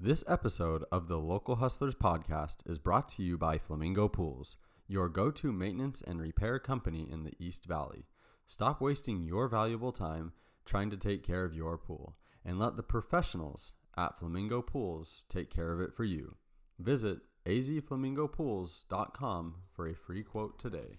This episode of the Local Hustlers podcast is brought to you by Flamingo Pools, your go to maintenance and repair company in the East Valley. Stop wasting your valuable time trying to take care of your pool and let the professionals at Flamingo Pools take care of it for you. Visit azflamingopools.com for a free quote today.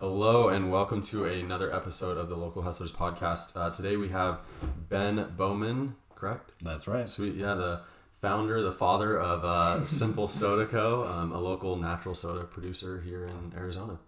Hello and welcome to another episode of the Local Hustlers podcast. Uh, today we have Ben Bowman, correct? That's right. Sweet, yeah, the founder, the father of uh, Simple Soda Co., um, a local natural soda producer here in Arizona.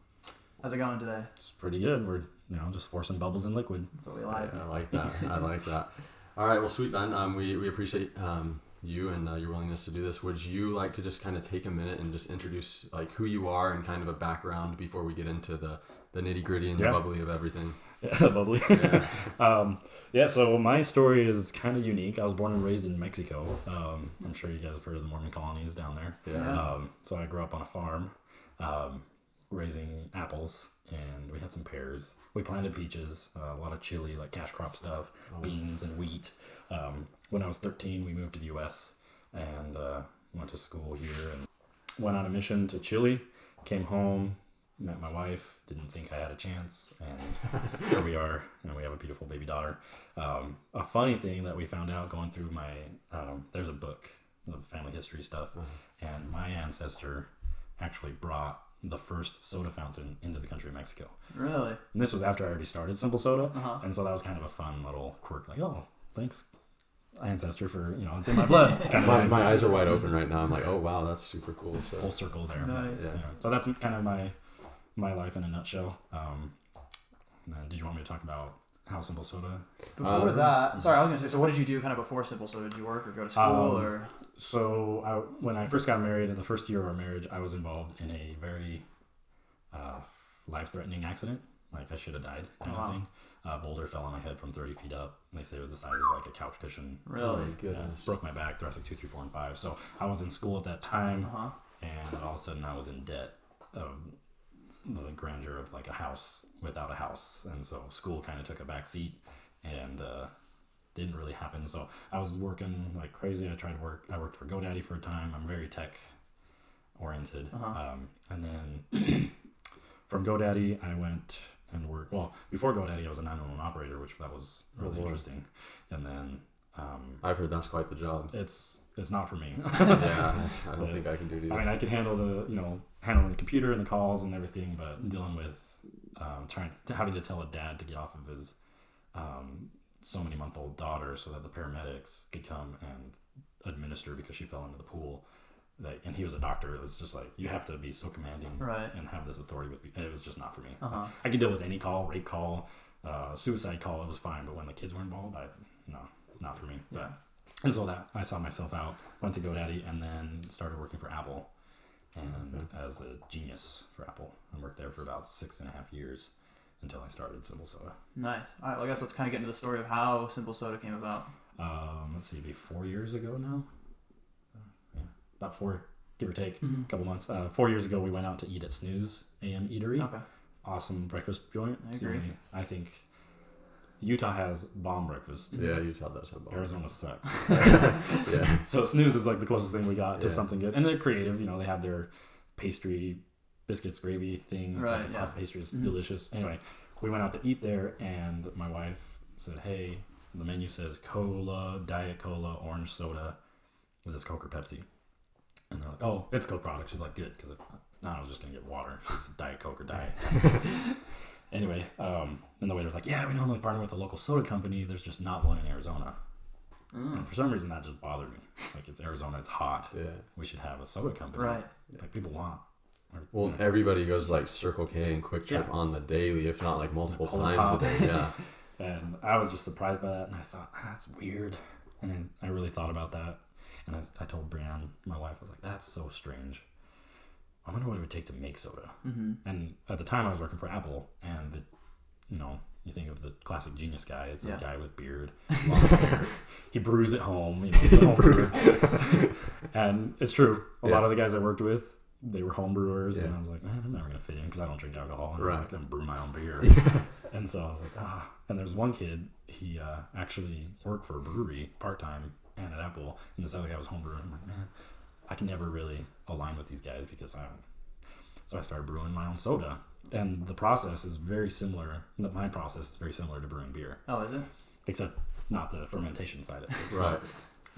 How's it going today? It's pretty good. We're you know just forcing bubbles in liquid. That's what we like. I, I like that. I like that. All right, well, sweet Ben, um, we we appreciate um, you and uh, your willingness to do this. Would you like to just kind of take a minute and just introduce like who you are and kind of a background before we get into the the nitty gritty and Yeah. the bubbly of everything? Yeah, bubbly. Yeah. um, yeah. So my story is kind of unique. I was born and raised in Mexico. Um, I'm sure you guys have heard of the Mormon colonies down there. Yeah. Um, so I grew up on a farm, um, raising apples, and we had some pears. We planted peaches, uh, a lot of chili, like cash crop stuff, beans and wheat. Um, when I was 13, we moved to the U.S. and uh, went to school here and went on a mission to Chile. Came home, met my wife. Didn't think I had a chance, and here we are, and we have a beautiful baby daughter. Um, a funny thing that we found out going through my um, there's a book of family history stuff, and my ancestor actually brought the first soda fountain into the country of Mexico. Really? And this was after I already started Simple Soda, Uh-huh. and so that was kind of a fun little quirk. Like, oh, thanks, ancestor, for you know, it's in my blood. kind of My, my eyes are wide open right now. I'm like, oh wow, that's super cool. So full circle there. Nice. Yeah. So that's kind of my my life in a nutshell. Um, and then did you want me to talk about how Simple Soda? Before Um, that, sorry, I was gonna say. So, what did you do kind of before Simple Soda? Did you work or go to school Um, or? So I, when I first got married, in the first year of our marriage, I was involved in a very uh, life-threatening accident. Like I should have died, kind Uh-huh. of thing. A boulder fell on my head from 30 feet up. They say it was the size of like a couch cushion. Really? goodness. broke my back, thoracic two, three, four, and five. So I was in school at that time. Uh huh. and all of a sudden I was in debt of the grandeur of like a house without a house, and so school kind of took a back seat and uh, didn't really happen. So I was working like crazy. I tried to work. I worked for GoDaddy for a time. I'm very tech oriented, Uh-huh. um, and then from GoDaddy I went and worked. Well, before GoDaddy I was a 911 operator, which that was Oh, really Lord. interesting, and then. Um, I've heard that's quite the job. it's it's not for me. yeah, I don't Yeah. think I can do it I mean, I can handle the you know handling the computer and the calls and everything, but dealing with um, trying having to tell a dad to get off of his um, so many month old daughter so that the paramedics could come and administer because she fell into the pool. Like, and he was a doctor. It's just like you have to be so commanding Right. and have this authority with me. It was just not for me. Uh huh. I could deal with any call, rape call, uh, suicide call. It was fine, but when the kids were involved, I no, not for me. Yeah. But and so that I saw myself out, went to GoDaddy, and then started working for Apple, and as a genius for Apple, and worked there for about six and a half years until I started Simple Soda. Nice. All right. Well, I guess let's kind of get into the story of how Simple Soda came about. Um, let's see, it'd be four years ago now. Yeah, about four, give or take, Mhm. a couple months. Uh, four years ago, we went out to eat at Snooze AM Eatery. Okay. Awesome breakfast joint. I agree. only- I think Utah has bomb breakfast. yeah, Utah tell that about. Arizona sucks. yeah. So snooze is like the closest thing we got to Yeah. something good, and they're creative. You know, they have their pastry, biscuits, gravy thing. It's Right, like a yeah. puff pastry. It's Mhm. delicious. Anyway, we went out to eat there, and my wife said, "Hey, the menu says cola, diet cola, orange soda. Is this Coke or Pepsi?" And they're like, "Oh, it's Coke product." She's like, "Good," because no, I was just gonna get water. She's diet Coke or diet. anyway, um, then the waiter's like, "Yeah, we normally partner with a local soda company. There's just not one in Arizona." Mm. And for some reason, that just bothered me. Like it's Arizona, it's hot. Yeah. We should have a soda company. Right. Like people want. Or, Well, you know, everybody goes like Circle K and QuikTrip Yeah. on the daily, if not like multiple Pull a times a day. Yeah. and I was just surprised by that, and I thought "Ah, that's weird. And I really thought about about that, and I, I told Brianne, my wife, I was like, "That's so strange. I wonder what it would take to make soda." Mm-hmm. And at the time, I was working for Apple, and the, you know, you think of the classic genius guy. It's Yeah. a guy with beard. he brews at home. You know, he's a home brewer. and it's true. A Yeah. lot of the guys I worked with, they were home brewers, and I was like, man, I'm never gonna fit in because I don't drink alcohol. Right. I'm not gonna brew my own beer. And so I was like, ah. And there's one kid. He uh, actually worked for a brewery part time and at Apple, and this other guy was home brewing. I'm like, man, I can never really align with these guys because I don't. So I started brewing my own soda, and the process is very similar. My process is very similar to brewing beer, Oh, is it? except not the fermentation side of things. Right. So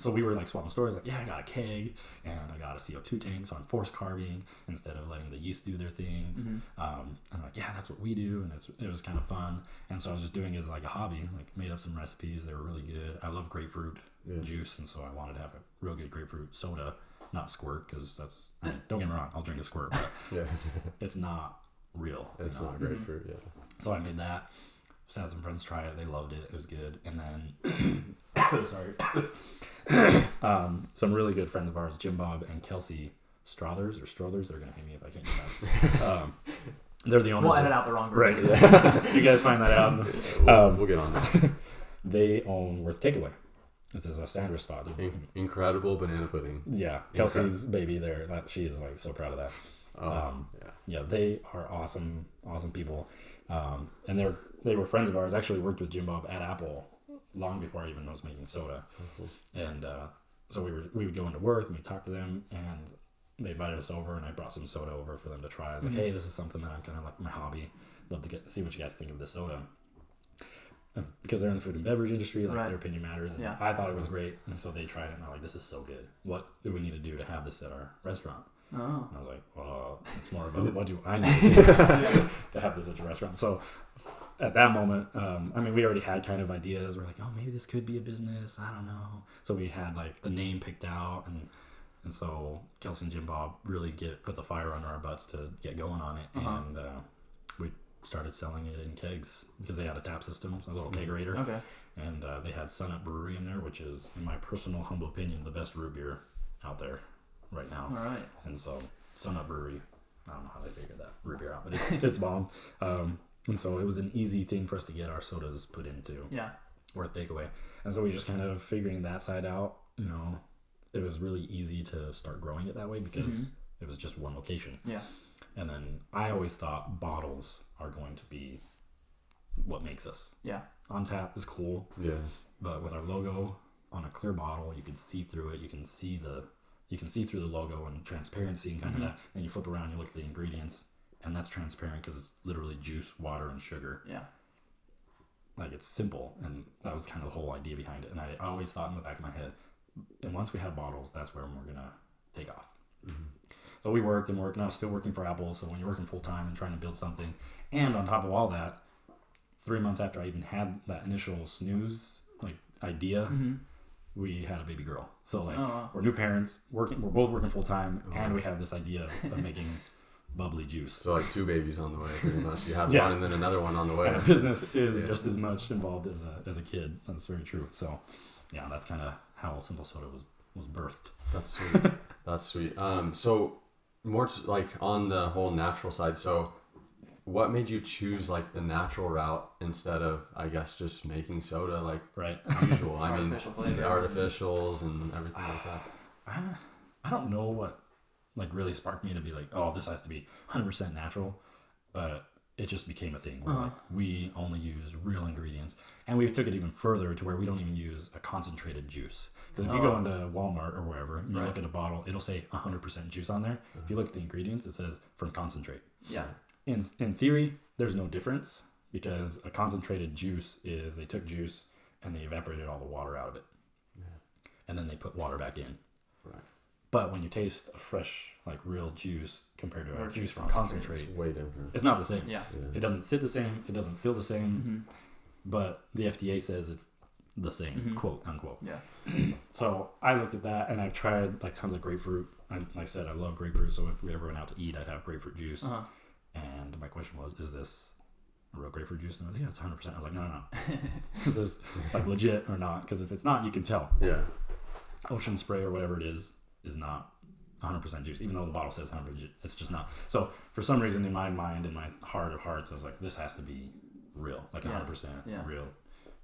we were like swapping stories, like, yeah, I got a keg and I got a CO2 tank, so I'm force carbing instead of letting the yeast do their things. Mm-hmm. Um, and I'm like, yeah, that's what we do, and it's, it was kind of fun. And so I was just doing it as like a hobby, like made up some recipes. They were really good. I love grapefruit Yeah. juice, and so I wanted to have a real good grapefruit soda, not squirt, because that's I mean, don't get me wrong, I'll drink a squirt, but Yeah. it's not real. you It's know? not for yeah. So I made that. Just had some friends try it. They loved it. It was good. And then, sorry, um, some really good friends of ours, Jim Bob and Kelsey Strothers or Strothers. They're gonna hate me if I can't get that. um, they're the owners. We'll of- edit out the wrong Right. version. you guys find that out. We'll, Um, we'll get on that. They own Worth Takeaway. This is a Sandra spot. In- incredible banana pudding. Yeah, Kelsey's baby there. That she is like so proud of that. Oh, Um, yeah. yeah, they are awesome, awesome people, um, and they're they were friends of ours. Actually, worked with Jim Bob at Apple long before I even was making soda, and uh, so we were we would go into Worth and we talk to them, and they invited us over, and I brought some soda over for them to try. I was like, Mhm. hey, this is something that I'm kind of like my hobby. Love to get see what you guys think of this soda. And because they're in the food and beverage industry, like Right. their opinion matters. And Yeah. I thought it was great, and so they tried it, and they're like, "This is so good. What do we need to do to have this at our restaurant?" Oh. And I was like, well, it's more about what do I need to do to have this at your restaurant. So at that moment, um, I mean, we already had kind of ideas. We're like, oh, maybe this could be a business. I don't know. So we had like the name picked out, and and so Kelsey and Jim Bob really get put the fire under our butts to get going on it, Uh-huh. and uh, we started selling it in kegs because they had a tap system, a little kegerator, Okay. and uh, they had Sun Up Brewery in there, which is, in my personal humble opinion, the best root beer out there right now. All right. And so Sun Up Brewery, I don't know how they figured that root beer out, but it's it's bomb. Um, and so it was an easy thing for us to get our sodas put into Yeah. worth takeaway. And so we just kind of figuring that side out. You know, it was really easy to start growing it that way because Mhm. it was just one location. Yeah. And then I always thought bottles are going to be what makes us. Yeah. On tap is cool, Yeah. but with our logo on a clear bottle, you can see through it. You can see the you can see through the logo and transparency and kind Mhm. of that. And you flip around, you look at the ingredients, and that's transparent because it's literally juice, water, and sugar. Yeah. Like it's simple, and that was kind of the whole idea behind it. And I always thought in the back of my head, and once we have bottles, that's where we're gonna take off. So we worked and worked, and I was still working for Apple. So when you're working full time and trying to build something, and on top of all that, three months after I even had that initial snooze like idea, Mm-hmm. we had a baby girl. So like Oh, wow. we're new parents, working. We're both working full time, and we have this idea of making bubbly juice. So like two babies on the way, pretty much. You have Yeah. one and then another one on the way. And a business is Yeah. just as much involved as a as a kid. That's very true. So yeah, that's kind of how Simple Soda was was birthed. That's sweet. That's sweet. Um, so more t- like on the whole natural side. So, what made you choose like the natural route instead of, I guess, just making soda like Right. usual? I mean, Artificial the artificials and everything like that. I, I don't know what like really sparked me to be like, oh, this has to be 100% natural, but it just became a thing where Uh-huh. like we only use real ingredients, and we took it even further to where we don't even use a concentrated juice. Because if you go Oh. into Walmart or wherever, and you Right. look at a bottle, it'll say 100% juice on there. If you look at the ingredients, it says from concentrate. Yeah. In in theory, there's no difference because a concentrated juice is they took juice and they evaporated all the water out of it, and then they put water back in. Right. But when you taste a fresh, like real juice compared to a juice juice from concentrate. concentrate, It's way different. it's not the same. Yeah. Yeah. It doesn't sit the same. It doesn't feel the same. Mm-hmm. But the FDA says it's the same, Mhm. quote unquote. Yeah. So I looked at that and I've tried like tons of grapefruit. I, like I said, I love grapefruit. So if we ever went out to eat, I'd have grapefruit juice. Uh-huh. And my question was, is this real grapefruit juice? And they're like, yeah, it's 100%. I was like, no, no, no. is this like legit or not? Because if it's not, you can tell. Yeah. ocean spray or whatever it is is not 100% juice, even though the bottle says 100. ju- It's just not. So for some reason, in my mind, in my heart of hearts, I was like, this has to be real, like 100% Yeah. real,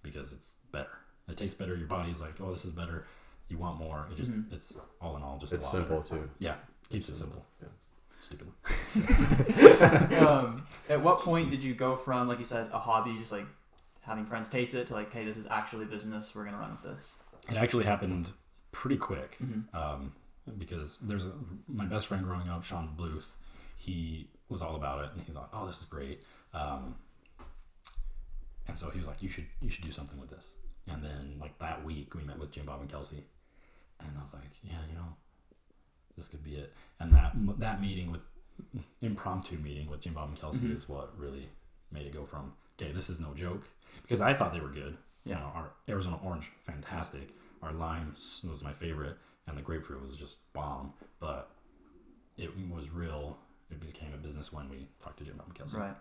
because it's better. It tastes better. Your body's like, oh, this is better. You want more. It just, Mhm. it's all in all just It's a lot simple better. too. Yeah, keeps it simple. Yeah. Stupid. um, at what point did you go from, like you said, a hobby, just like having friends taste it, to like, hey, this is actually business. We're gonna run with this. It actually happened pretty quick. Mm-hmm. um, because there's a, my best friend growing up, Sean Bluth. He was all about it, and he thought, "Oh, this is great." Um, and so he was like, "You should, you should do something with this." And then, like that week, we met with Jim Bob and Kelsey, and I was like, "Yeah, you know, this could be it." And that that meeting with impromptu meeting with Jim Bob and Kelsey Mhm. is what really made it go from, "Okay, this is no joke," because I thought they were good. You know, our Arizona orange, fantastic. Our lime was my favorite, and the grapefruit was just bomb. But it was real. It became a business when we talked to Jim Kelsey. Right.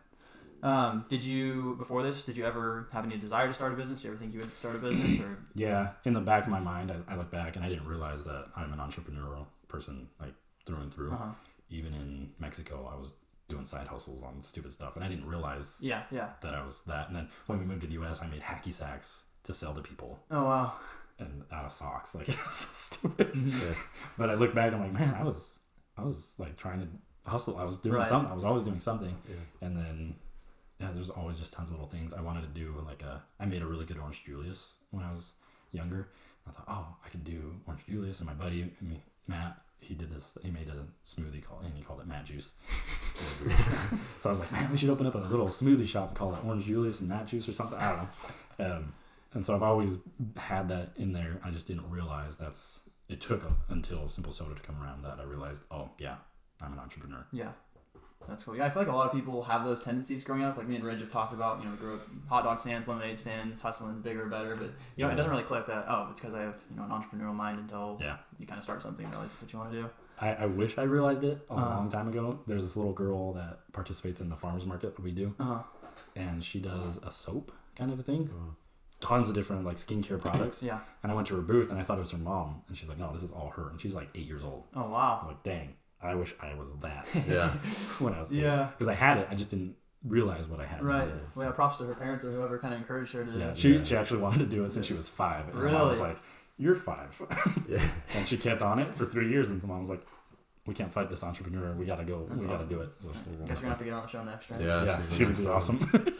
Um, did you before this? Did you ever have any desire to start a business? Did you ever think you would start a business? Or Yeah, in the back of my mind, I, I look back and I didn't realize that I'm an entrepreneurial person, like through and through. uh-huh. Even in Mexico, I was doing side hustles on stupid stuff, and I didn't realize yeah, yeah. that I was that. And then when we moved to the U.S., I made hacky sacks to sell to people Oh wow. And out of socks, like it's so stupid. Mhm. Yeah. But I look back, I'm like, man, I was, I was like trying to hustle. I was doing Right. something. I was always doing something. Yeah. And then, yeah, there's always just tons of little things. I wanted to do like a, I made a really good orange Julius when I was younger. I thought, oh, I can do orange Julius. And my buddy, me, Matt, he did this, he made a smoothie called, and he called it Matt Juice. so I was like, man, we should open up a little smoothie shop and call it Orange Julius and Matt Juice or something. I don't know. Um, and so I've always had that in there. I just didn't realize that's, it took a, until Simple Soda to come around that I realized, oh, yeah, I'm an entrepreneur. Yeah. That's cool. Yeah, I feel like a lot of people have those tendencies growing up. Like me and Ridge have talked about, you know, we grew up hot dog stands, lemonade stands, hustling bigger, better. But you know, it doesn't really click that. Oh, it's because I have you know an entrepreneurial mind until Yeah. you kind of start something and realize that's what you want to do. I, I wish I realized it a Uh-huh. long time ago. There's this little girl that participates in the farmers market that we do, Uh huh. and she does a soap kind of a thing. Oh. Tons of different like skincare products. Yeah. And I went to her booth and I thought it was her mom, and she's like, "No, this is all her." And she's like eight years old. Oh I'm wow. like, "Dang, I wish I was that Yeah. when I was Yeah. because I had it. I just didn't realize what I had. Right. Yeah. Well, yeah. Props to her parents or whoever kind of encouraged her to. Yeah. She Yeah. she actually wanted to do it since she was five. And her mom was like, "You're five. Yeah. and she kept on it for three years, and the mom was like. We can't fight this entrepreneur. We gotta go. That's we gotta do it. So Guess you're gonna have to get on the show next, right? Yeah. yeah, she's the she would be awesome.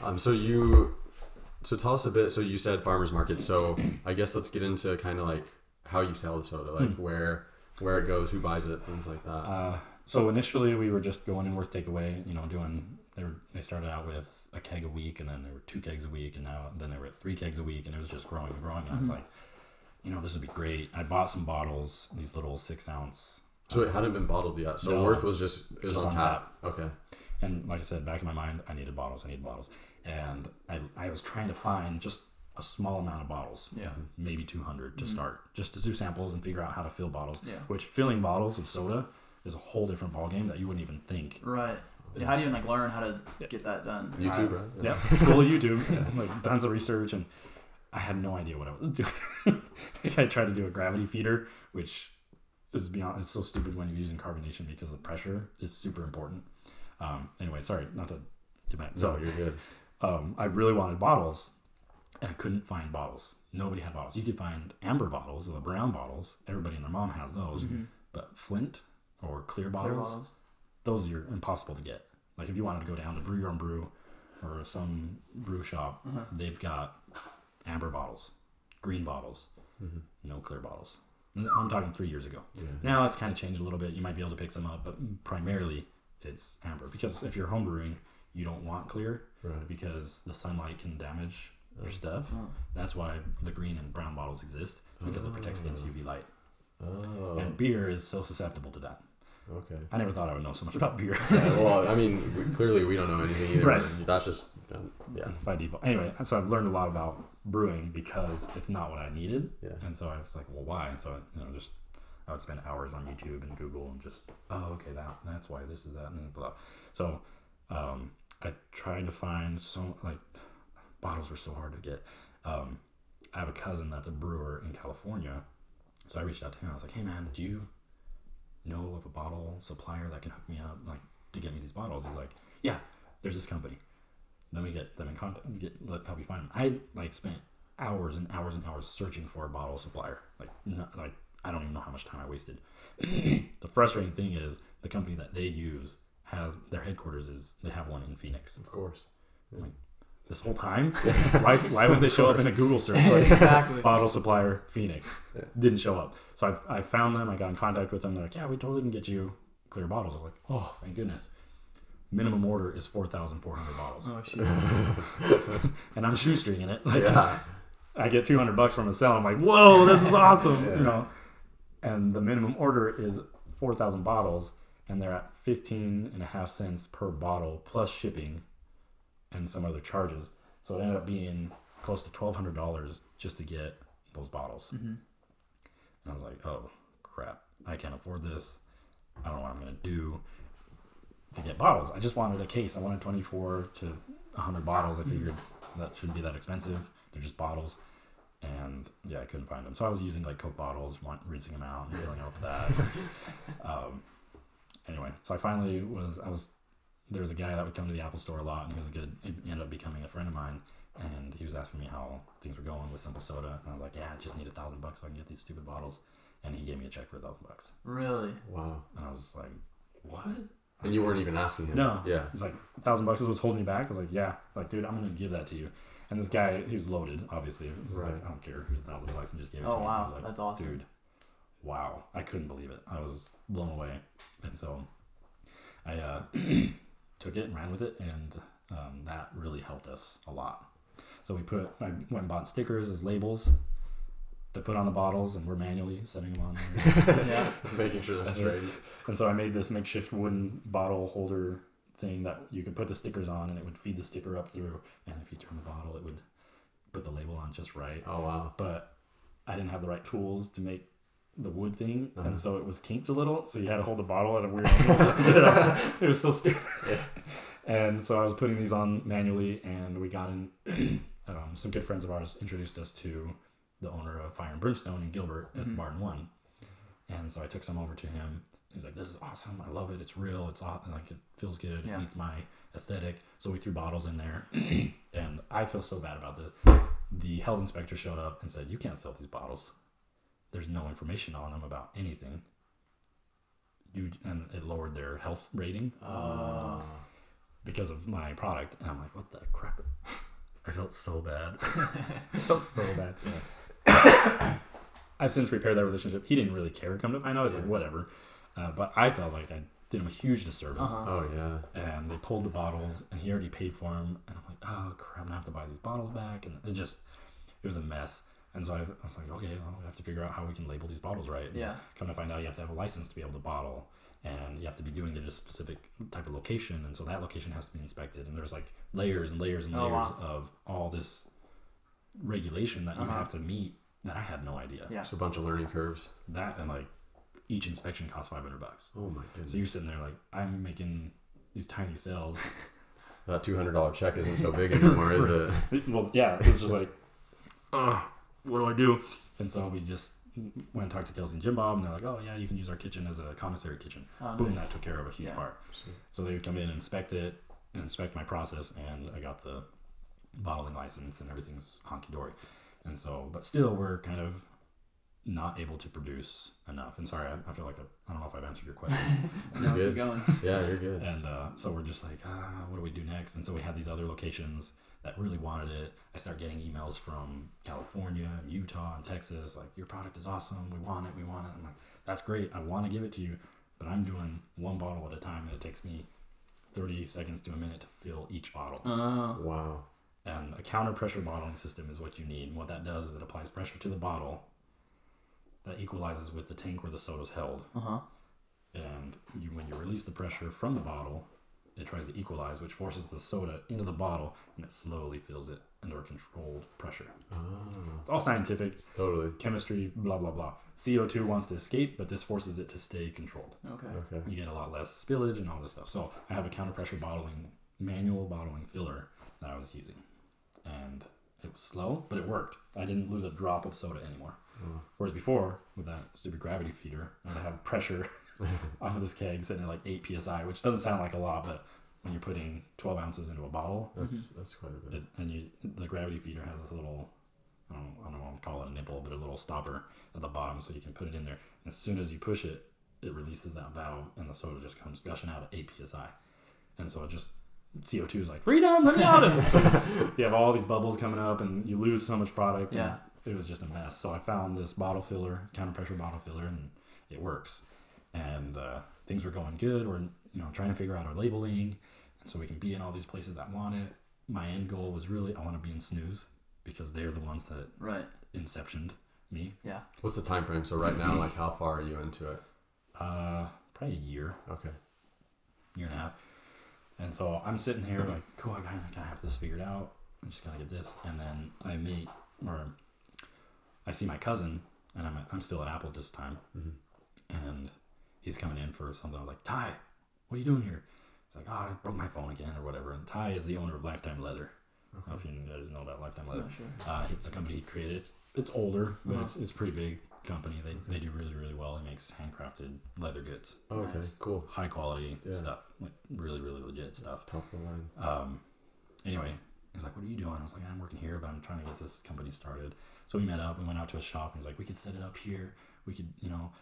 Um, so you, so tell us a bit. So you said farmers market. So I guess let's get into kind of like how you sell the soda, like Hmm. where where it goes, who buys it, things like that. Uh, so initially we were just going in worth takeaway, you know, doing they were they started out with a keg a week and then there were two kegs a week and now then they were at three kegs a week and it was just growing and growing and I was Mhm. like, you know, this would be great. I bought some bottles, these little six ounce so it hadn't been bottled yet. So No. Worth was just it was Just on on tap. Okay. and like I said, back in my mind, I needed bottles, I needed bottles. And I I was trying to find just a small amount of bottles. Yeah. Maybe two hundred to Mhm. start. Just to do samples and figure out how to fill bottles. Yeah. Which filling bottles of soda is a whole different ballgame that you wouldn't even think Right. Yeah. How do you even like learn how to get that done? YouTube, right? Yeah, school of YouTube, like tons of research, and I had no idea what I was doing. I tried to do a gravity feeder, which is beyond. It's so stupid when you're using carbonation because the pressure is super important. Um, anyway, sorry, not to get back. So So you're good. Um, I really wanted bottles, and I couldn't find bottles. Nobody had bottles. You could find amber bottles, the brown bottles. Everybody and their mom has those, Mhm. but Flint or clear Clear bottles, bottles. those are impossible to get. Like if you wanted to go down to Brew Your Own Brew or some brew shop, Uh-huh. they've got amber bottles, green bottles, Mhm. no clear bottles. I'm talking three years ago. Yeah. Now it's kind of changed a little bit. You might be able to pick some up, but primarily it's amber because if you're homebrewing, you don't want clear Right. because the sunlight can damage your Oh. stuff. Oh. That's why the green and brown bottles exist because it protects against Oh. UV light. Oh. And beer is so susceptible to that. Okay. I never thought I would know so much about beer. Yeah, well, I mean, we, clearly we don't know anything either. Right. That's just um, yeah. by default. Anyway, so I've learned a lot about brewing because it's not what I needed, Yeah. and so I was like, well, why? And So I, you know, just I would spend hours on YouTube and Google and just, oh, okay, that that's why this is that and blah. So um, I tried to find so like bottles were so hard to get. Um, I have a cousin that's a brewer in California, So I reached out to him. I was like, "Hey man, do you know of a bottle supplier that can hook me up, like to get me these bottles?" He's like, "Yeah, there's this company. Let me get them in contact. Get let help you find them." I like spent hours and hours and hours searching for a bottle supplier. Like, not, like I don't even know how much time I wasted. the frustrating thing is the company that they use has their headquarters is they have one in Phoenix. Of course. Like this whole time, why why would they show up in a Google search like exactly. bottle supplier Phoenix? Yeah. Didn't show up. So I, I found them. I got in contact with them. They're like, yeah, we totally can get you clear bottles. I'm like, oh, thank goodness. Minimum order is four thousand four hundred bottles, Oh shit. and I'm shoestringing it. Like, Yeah. I get 200 bucks from a sale. I'm like, whoa, this is awesome, Yeah. you know. And the minimum order is 4,000 bottles, and they're at 15 and a half cents per bottle plus shipping and some other charges. So it ended up being close to $1,200 just to get those bottles. hmm And I was like, oh crap, I can't afford this. I don't know what I'm gonna do to get bottles. I just wanted a case. I wanted 24 to 100 bottles. I figured that shouldn't be that expensive. They're just bottles. And yeah, I couldn't find them. So I was using like Coke bottles, rinsing them out, and filling up that. um, anyway, so I finally was, I was, there was a guy that would come to the Apple store a lot, and he was a good. He ended up becoming a friend of mine. And he was asking me how things were going with Simple Soda. And I was like, yeah, I just need a thousand bucks so I can get these stupid bottles. And he gave me a check for a thousand bucks. Really? Wow. And I was just like, what? And you weren't even asking him. No. Yeah. He's like, a thousand bucks is what's holding you back? I was like, yeah. Like, dude, I'm going to give that to you. And this guy, he was loaded, obviously. He was Right. like, I don't care. Here's a thousand bucks and just gave it Oh to me. I wow, was like, that's awesome. dude, wow. I couldn't believe it. I was blown away. And so I uh, took it and ran with it. And um, that really helped us a lot. So we put, I went and bought stickers as labels to put on the bottles, and we're manually setting them on there. yeah. Making sure they're That's straight. And so I made this makeshift wooden bottle holder thing that you could put the stickers on, and it would feed the sticker up through. And if you turn the bottle, it would put the label on just right. Oh wow. But I didn't have the right tools to make the wood thing, Uh-huh. and so it was kinked a little. So you had to hold the bottle at a weird angle just to get it out. It was so stupid. And so I was putting these on manually, and we got in. um, some good friends of ours introduced us to the owner of Fire and Brimstone in Gilbert at Mhm. Barnone, and so I took some over to him. He's like, "This is awesome. I love it. It's real. It's hot. Like it feels good. Yeah. It meets my aesthetic." So we threw bottles in there, and I feel so bad about this. The health inspector showed up and said, "You can't sell these bottles. There's no information on them about anything." You and it lowered their health rating Uh, because of my product. And I'm like, what the crap? I felt so bad. I felt so bad. I've since repaired that relationship. He didn't really care. Come to find out, I was like, whatever. Uh, but I felt like I did him a huge disservice. Uh-huh. oh yeah. And they pulled the bottles, and he already paid for them. And I'm like, oh crap, I'm gonna have to buy these bottles back. And it just, it was a mess. And so I, I was like, okay, well, we have to figure out how we can label these bottles right. And Yeah. Come to find out, you have to have a license to be able to bottle, and you have to be doing it at a specific type of location, and so that location has to be inspected. And there's like layers and layers and Oh, layers wow. of all this regulation that you Uh-huh. have to meet that I had no idea. Yeah. Just a bunch of learning curves. That and like each inspection costs 500 bucks. Oh my goodness. So you're sitting there like I'm making these tiny sales. That two hundred dollar check isn't so big anymore, is it? well, yeah, it's just like, uh, what do I do? And so we just went and talked to Kelsey and Jim Bob, and they're like, oh yeah, you can use our kitchen as a commissary kitchen. Oh, Boom, nice. that took care of a huge Yeah. part. So they would come in and inspect it, and inspect my process, and I got the bottling license, and everything's honky dory. And so, but still, we're kind of not able to produce enough. And sorry, I, I feel like I, I don't know if I've answered your question. No, good. keep going. Yeah, you're good. and uh, so we're just like, ah, what do we do next? And so we have these other locations that really wanted it. I start getting emails from California and Utah and Texas, like, your product is awesome. We want it. We want it. I'm like, that's great. I want to give it to you, but I'm doing one bottle at a time, and it takes me 30 seconds to a minute to fill each bottle. Uh, Wow. And a counter pressure bottling system is what you need. And what that does is it applies pressure to the bottle that equalizes with the tank where the soda's held. uh huh. And you, when you release the pressure from the bottle, it tries to equalize, which forces the soda into the bottle and it slowly fills it under controlled pressure. Oh, It's all scientific, totally. chemistry, blah, blah, blah. CO2 wants to escape, but this forces it to stay controlled. Okay. Okay. You get a lot less spillage and all this stuff. So I have a counter pressure bottling, manual bottling filler that I was using. And it was slow, but it worked. I didn't lose a drop of soda anymore. Oh. Whereas before, with that stupid gravity feeder, I would have pressure off of this keg sitting at like 8 psi, which doesn't sound like a lot, but when you're putting 12 ounces into a bottle, That's that's quite a bit. it, and you the gravity feeder has this little I don't, I don't know to call it a nipple, but a little stopper at the bottom, so you can put it in there. And as soon as you push it, it releases that valve, and the soda just comes gushing out at 8 psi. And so it just CO2 is like freedom, let me out! And so you have all these bubbles coming up, and you lose so much product. Yeah. it was just a mess. So I found this bottle filler, counter pressure bottle filler, and it works. And uh, things were going good. We're you know trying to figure out our labeling, and so we can be in all these places that want it. My end goal was really I want to be in Snooze because they're the ones that Right. inceptioned me. Yeah. What's the time frame? So right now, like, how far are you into it? Uh, probably a year, Okay. year and a half. And so I'm sitting here like, cool, I kind of kind of have this figured out. I'm just gonna get this, and then I meet or I see my cousin, and I'm I'm still at Apple this time, and he's coming in for something. I was like, Ty, what are you doing here? He's like, oh, I broke my phone again or whatever. And Ty is the owner of Lifetime Leather. I don't know if you guys know about Lifetime Leather. Not sure. Uh, it's a company he created. It's it's older, but Uh-huh. it's it's a pretty big company. They they do really really well. He makes handcrafted leather goods, Oh, okay. Nice. Cool. high quality Yeah. stuff, like really really legit stuff. Top of the line. Um, anyway, he's like, "What are you doing?" I was like, "I'm working here, but I'm trying to get this company started." So we met up. We went out to a shop. And he's like, "We could set it up here. We could, you know,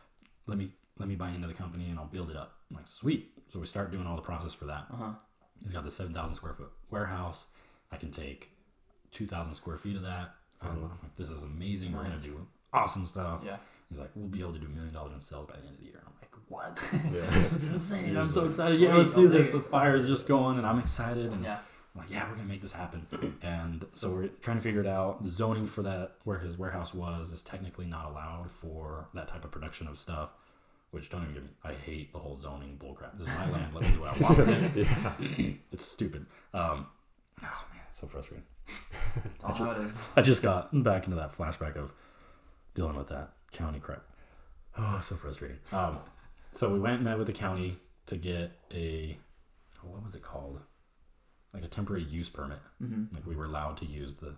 let me let me buy into the company and I'll build it up." I'm like, "Sweet." So we start doing all the process for that. Uh huh. He's got the seven thousand square foot warehouse. I can take two thousand square feet of that. Oh, Um. I'm like, this is amazing. We're gonna do awesome stuff. Yeah. He's like, we'll be able to do a million dollars in sales by the end of the year. I'm like, what? Yeah. That's insane. I'm so excited. "Sweet, yeah, let's do this. The fire is just going, and I'm excited. And Yeah. I'm like, yeah, we're gonna make this happen. and so we're trying to figure it out. The zoning for that, where his warehouse was, is technically not allowed for that type of production of stuff. Which don't even get me. I hate the whole zoning bullcrap. This is my land. Let me do what I want. with it. yeah. It's stupid. Um, oh man, so frustrating. That's all how. I just got back into that flashback of dealing with that county crap. Oh, so frustrating. Um, so we went and met with the county to get a what was it called? Like a temporary use permit. Mm-hmm. Like we were allowed to use the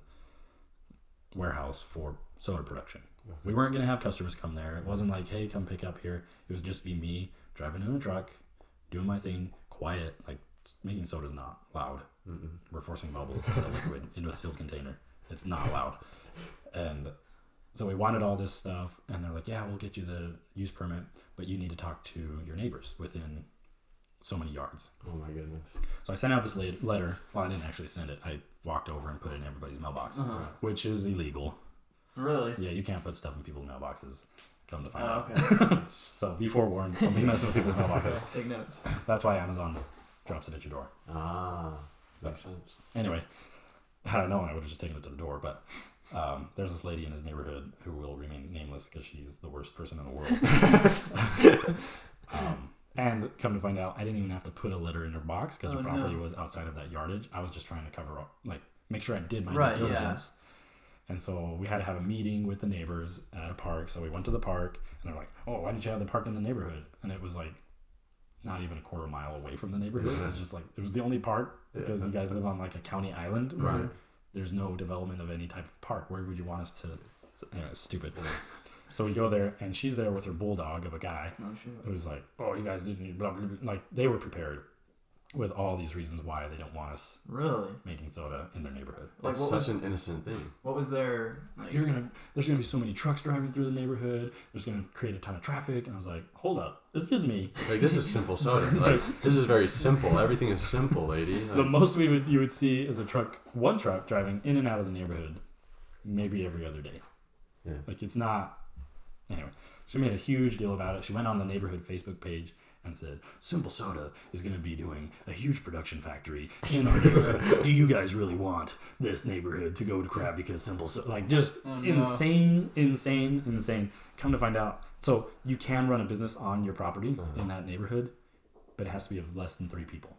warehouse for soda production. We weren't gonna have customers come there. It wasn't like, hey, come pick up here. It was just be me driving in a truck, doing my thing, quiet. Like making soda is not loud. We're forcing bubbles into liquid into a sealed container. It's not loud. And so we wanted all this stuff, and they're like, yeah, we'll get you the use permit, but you need to talk to your neighbors within so many yards. Oh my goodness. So I sent out this letter. Well, I didn't actually send it. I walked over and put it in everybody's mailbox, Uh-huh. which is illegal. Really? Yeah, you can't put stuff in people's mailboxes. Come to find Oh, out. okay. So be forewarned. Don't be messing with people's mailboxes. Take notes. That's why Amazon drops it at your door. Ah, makes sense. Anyway, had I known, I would have just taken it to the door. But um, there's this lady in his neighborhood who will remain nameless because she's the worst person in the world. um, and come to find out, I didn't even have to put a letter in her box because Oh, her property no. was outside of that yardage. I was just trying to cover up, like, make sure I did my Right, due yeah. And so we had to have a meeting with the neighbors at a park. So we went to the park, and they're like, "Oh, why didn't you have the park in the neighborhood?" And it was like not even a quarter mile away from the neighborhood. It was just like it was the only park because you guys live on like a county island where Right. there's no development of any type of park. Where would you want us to? Anyway, it's stupid. So we go there, and she's there with her bulldog of a guy Oh shit. who was like, "Oh, you guys didn't blah, blah, blah. like they were prepared with all these reasons why they don't want us Really? making soda in their neighborhood." Like It's such was an innocent thing. what was their like? You're gonna there's gonna be so many trucks driving through the neighborhood. There's gonna create a ton of traffic, and I was like, "Hold up, it's just me." Like this is simple soda. Like this is very simple. Everything is simple, lady. The most we would you would see is a truck, one truck driving in and out of the neighborhood, maybe every other day. Yeah. Like it's not. Anyway, she made a huge deal about it. She went on the neighborhood Facebook page and said, "Simple Soda is going to be doing a huge production factory in our neighborhood. Do you guys really want this neighborhood to go to crap because Simple Soda? Like just Oh, no. insane, insane, insane. Come to find out, so you can run a business on your property Uh-huh. in that neighborhood, but it has to be of less than three people,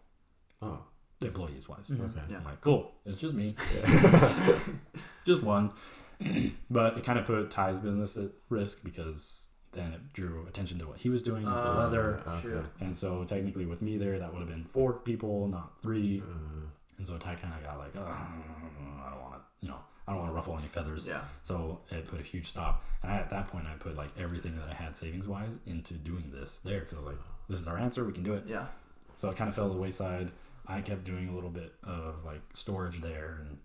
oh, employees wise. okay. Yeah. I'm like, cool. It's just me. just one. but it kind of put Ty's business at risk because then it drew attention to what he was doing with the Uh, leather. Okay. And so technically with me there, that would have been four people, not three. Uh, And so Ty kind of got like, I don't want to, you know, I don't want to ruffle any feathers. Yeah. So it put a huge stop. And I, at that point, I put like everything that I had savings wise into doing this there because like this is our answer. We can do it. Yeah. So it kind of fell to the wayside. I kept doing a little bit of like storage there, and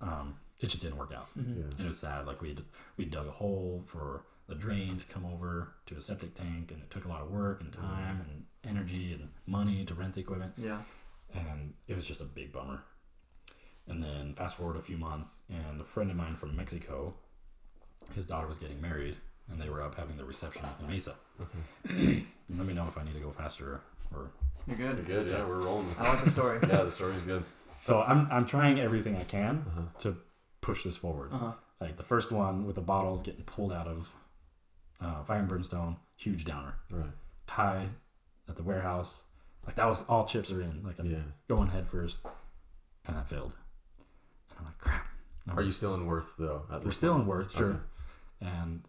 um, it just didn't work out. Mm-hmm. Yeah. It was sad. Like we we dug a hole for the drain to come over to a septic tank, and it took a lot of work and time and energy and money to rent the equipment, Yeah. and it was just a big bummer. And then fast forward a few months, and a friend of mine from Mexico, his daughter was getting married, and they were up having the reception in Mesa. Let me know if I need to go faster or You're good. You're good. Yeah, we're rolling with I like the story. Yeah, the story's good. So I'm I'm trying everything I can Uh-huh. to push this forward. Uh huh. Like the first one with the bottles getting pulled out of uh, Fire and Brimstone, huge downer. Right. Ty at the warehouse, like that was all chips are in. Like I'm Yeah. going head first, and that failed. And I'm like, crap. No, Are you still in Worth though? We're still point? in Worth, sure. Okay. And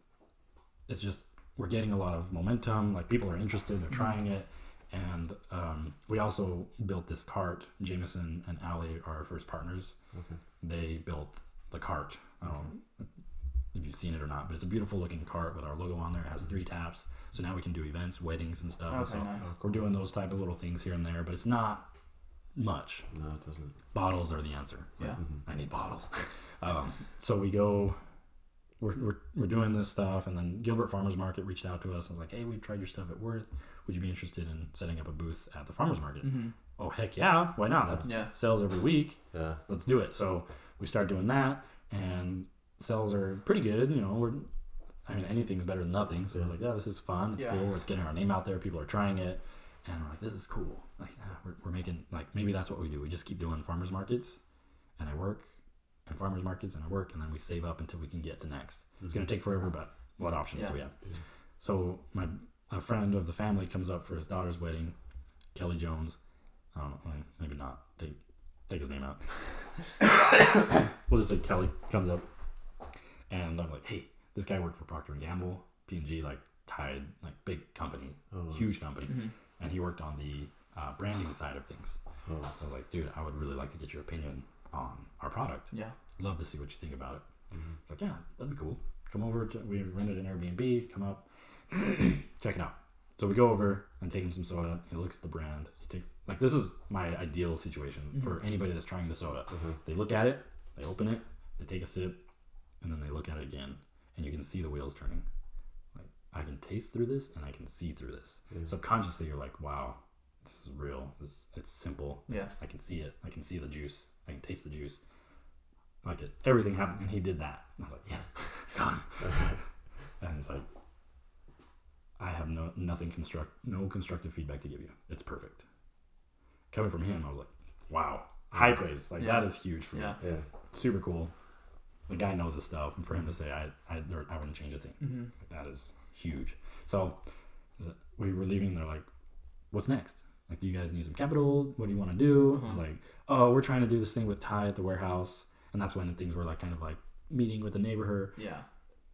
it's just we're getting a lot of momentum. Like people are interested, they're trying it. And um, we also built this cart. Jameson and Allie are our first partners. Okay. They built the cart. I know if you've seen it or not, but it's a beautiful looking cart with our logo on there. It has three taps, so now we can do events, weddings, and stuff. Okay, so nice. we're doing those type of little things here and there, but it's not much. No, it doesn't. Bottles are the answer. Yeah. I need bottles. um, so we go, we're, we're, we're doing this stuff, and then Gilbert Farmers Market reached out to us and was like, hey, we've tried your stuff at Worth. Would you be interested in setting up a booth at the Farmers Market? Mm-hmm. Oh, heck yeah. Why not? That's Yeah. sells every week. Yeah. Let's do it. So we start doing that, and sales are pretty good. You know, we're, I mean, anything's better than nothing. So we're like, yeah, this is fun. It's Yeah. cool. It's getting our name out there. People are trying it. And we're like, this is cool. Like, ah, we're, we're making, like, maybe that's what we do. We just keep doing farmers markets, and I work, and farmers markets, and I work, and then we save up until we can get to next. It's going to take forever, but what options Yeah. do we have? So my a friend of the family comes up for his daughter's wedding, Kelly Jones. I don't know, maybe not. Take take his name out. we'll just say Kelly comes up, and I'm like, hey, this guy worked for Procter and Gamble, P and G, like Tide, like big company, Oh. huge company, Mm-hmm. and he worked on the uh, branding side of things. Oh. I was like, dude, I would really like to get your opinion on our product. Yeah. Love to see what you think about it. Mhm. Like, yeah, that'd be cool. Come over to we rented an Airbnb. Come up, check it out. So we go over and take him some soda. He looks at the brand. He takes like this is my ideal situation for anybody that's trying the soda. Mhm. They look at it, they open it, they take a sip, and then they look at it again, and you can see the wheels turning. Like I can taste through this, and I can see through this. Yeah. Subconsciously, you're like, wow, this is real. This it's simple. Yeah. I can see it. I can see the juice. I can taste the juice. Like it, everything happened, and he did that. And I was like, yes, him. and it's like, I have no nothing construct, no constructive feedback to give you. It's perfect. Coming from him, I was like, wow, high praise. Like Yeah. that is huge for Yeah. me. Yeah. Super cool. The guy knows his stuff, and for him to say, I, I, there, I wouldn't change a thing. Mm-hmm. Like, that is huge. So we were leaving. They're like, "What's next? Like, do you guys need some capital? What do you want to do?" I was Uh-huh. like, "Oh, we're trying to do this thing with Ty at the warehouse," and that's when things were like kind of like meeting with the neighborhood Yeah.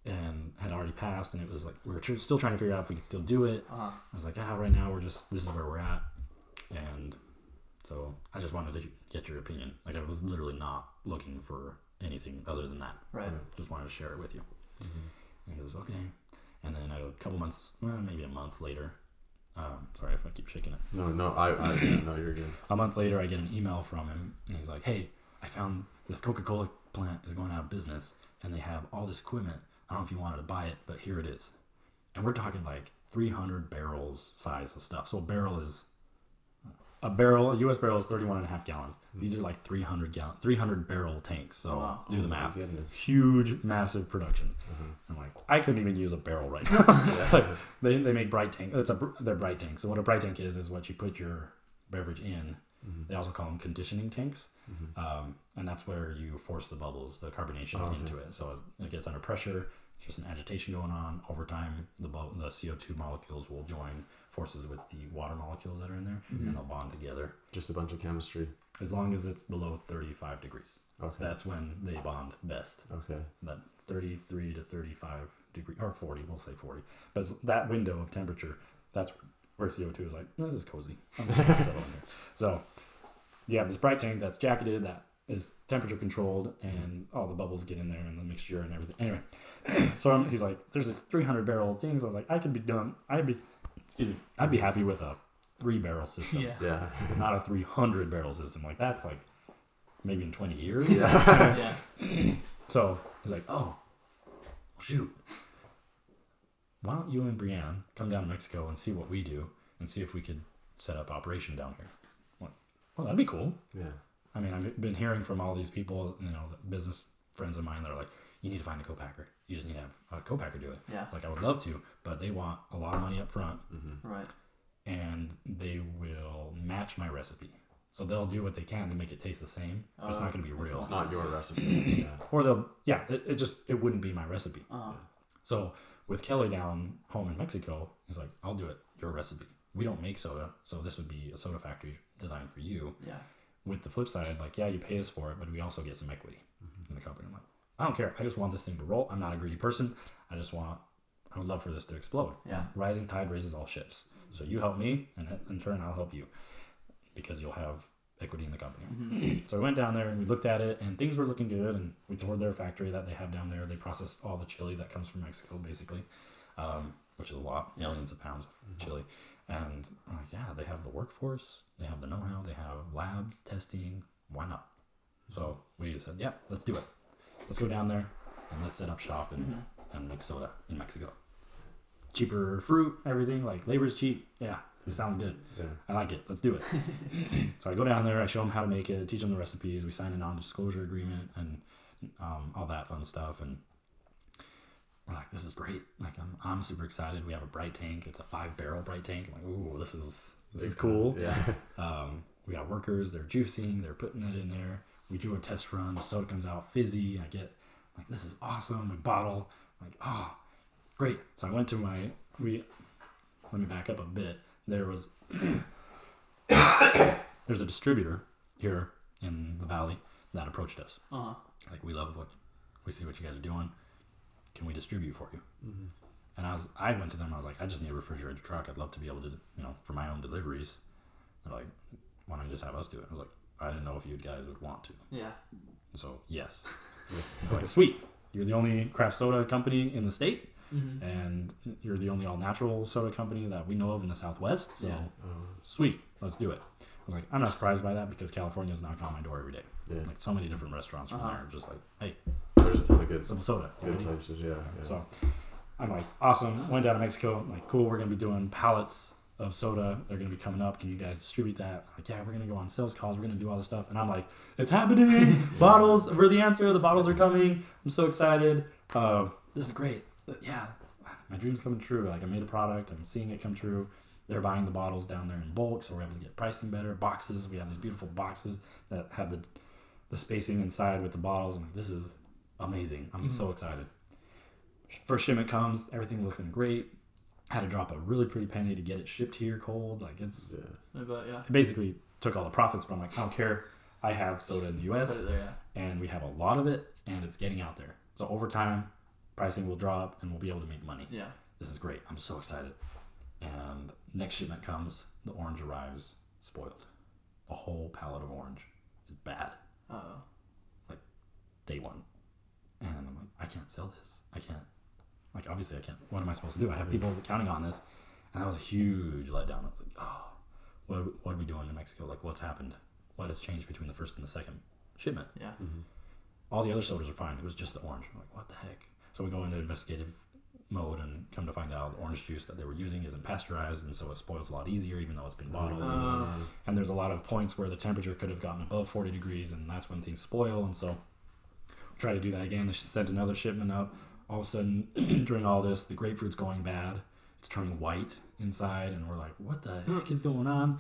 and had already passed, and it was like we were tr- still trying to figure out if we could still do it. Uh huh. I was like, "Ah, right now we're just this is where we're at," and so I just wanted to get your opinion. Like, I was literally not looking for anything other than that. Right. Just wanted to share it with you. And he goes, okay. And then a couple months, well, maybe a month later, um, sorry if I keep shaking it. No, no, I, I, no, you're good. A month later, I get an email from him, and he's like, hey, I found this Coca Cola plant is going out of business, and they have all this equipment. I don't know if you wanted to buy it, but here it is. And we're talking like 300 barrels size of stuff. So a barrel is a barrel, a U.S. barrel is 31 and a half gallons. These are like 300 gallon, 300 barrel tanks. So wow. do the Oh math. Huge, massive production. Uh-huh. I'm like, I couldn't even use a barrel right now. like, they, they make bright tank. It's a they're bright tanks. So what a bright tank is is what you put your beverage in. Mhm. They also call them conditioning tanks, Mhm. um, and that's where you force the bubbles, the carbonation Oh, into it. So it, it gets under pressure. There's just an agitation going on. Over time, the bu- the CO2 molecules will join forces with the water molecules that are in there, Mhm. and they'll bond together. Just a bunch of chemistry. As long as it's below 35 degrees, Okay. that's when they bond best okay. that 33 to 35 degree or 40 we'll say 40 but that window of temperature that's where co2 is like this is cozy I'm just gonna settle in here. so you have this bright tank that's jacketed that is temperature controlled and all the bubbles get in there and the mixture and everything. Anyway, so I'm, he's like, there's this 300 barrel things. I was like, I could be doing, I'd be, excuse me, I'd be happy with a three barrel system, Yeah. Yeah. not a 300 barrel system. Like that's like maybe in 20 years. yeah. So he's like, oh, shoot. Why don't you and Brienne come down to Mexico and see what we do and see if we could set up operation down here? Like, well, that'd be cool. Yeah. I mean, I've been hearing from all these people, you know, business friends of mine that are like, you need to find a co-packer. You just need to have a co-packer do it. Yeah. Like, I would love to, but they want a lot of money up front Right. and they will match my recipe. So they'll do what they can to make it taste the same, but it's Oh, not going to be real. It's not your recipe. yeah. Or they'll, yeah, it, it just, it wouldn't be my recipe. Uh, So with Kelly down home in Mexico, he's like, I'll do it, your recipe. We don't make soda, so this would be a soda factory designed for you. yeah. With the flip side, like, yeah, you pay us for it, but we also get some equity in the company. I'm like, I don't care. I just want this thing to roll. I'm not a greedy person. I just want, I would love for this to explode. Yeah. Rising tide raises all ships. So you help me, and in turn, I'll help you because you'll have equity in the company. Mm-hmm. So we went down there and we looked at it, and things were looking good. And we toured their factory that they have down there. They process all the chili that comes from Mexico, basically, um, which is a lot, millions of pounds of mm-hmm. chili. And I'm yeah, they have the workforce, they have the know-how, they have labs, testing. Why not? So we said, yeah, let's do it. Let's go down there and let's set up shop and, and make soda in Mexico. Cheaper fruit, everything like labor's cheap. Yeah, it sounds good. Yeah. I like it. Let's do it. so I go down there. I show them how to make it. Teach them the recipes. We sign a non-disclosure agreement and um, all that fun stuff. And we're like, this is great. Like I'm, I'm super excited. We have a bright tank. It's a five-barrel bright tank. I'm like, ooh, this is this is cool. Yeah. Um, we got workers. They're juicing. They're putting it in there. We do a test run. The soda comes out fizzy. I get like, this is awesome. We bottle. like, oh, great. So I went to my we. Let me back up a bit. There was there's a distributor here in the valley that approached us. Uh huh. Like, we love what we see what you guys are doing. Can we distribute for you? And I was, I went to them. I was like, I just need a refrigerated truck. I'd love to be able to, you know, for my own deliveries. They're like, why don't you just have us do it? I was like, I didn't know if you guys would want to. Yeah. So yes, like sweet. You're the only craft soda company in the state, Mm-hmm. and you're the only all natural soda company that we know of in the Southwest. So Yeah. sweet, let's do it. I was like, I'm not surprised by that because California's knocking on my door every day. Yeah. Like so many different restaurants from Uh-huh. there, are just like, hey, There's a ton of good, some soda. good places. Yeah. yeah. So I'm like, awesome. Went down to Mexico. I'm like, cool. We're gonna be doing pallets of soda. They're gonna be coming up. Can you guys distribute that? Like, yeah, we're gonna go on sales calls. We're gonna do all this stuff. And I'm like, it's happening. bottles. We're the answer. The bottles are coming. I'm so excited. Uh, this is great. But yeah, my dream's coming true. Like I made a product. I'm seeing it come true. They're buying the bottles down there in bulk, so we're able to get pricing better. Boxes. We have these beautiful boxes that have the the spacing inside with the bottles. I'm like, this is amazing. I'm so excited. First shipment comes, everything looking great. Had to drop a really pretty penny to get it shipped here cold. Like it's yeah. But yeah. it basically took all the profits, but I'm like, I don't care. I have soda in the US there. Yeah. and we have a lot of it and it's getting out there. So over time, pricing will drop and we'll be able to make money. Yeah. This is great. I'm so excited. And next shipment comes, the orange arrives spoiled. A whole pallet of orange is bad Uh oh. Like, day one. And I'm like, I can't sell this. I can't. Like, obviously, I can't. What am I supposed to do? I have people counting on this. And that was a huge letdown. I was like, oh, what, what are we doing in Mexico? Like, what's happened? What has changed between the first and the second shipment? Yeah. All the other sodas are fine. It was just the orange. I'm like, what the heck? So we go into investigative mode and come to find out the orange juice that they were using isn't pasteurized, and so it spoils a lot easier, even though it's been bottled. Uh, And there's a lot of points where the temperature could have gotten above 40 degrees, and that's when things spoil. And so we try to do that again. They sent another shipment up. All of a sudden, during all this, the grapefruit's going bad. It's turning white inside, and we're like, what the heck is going on?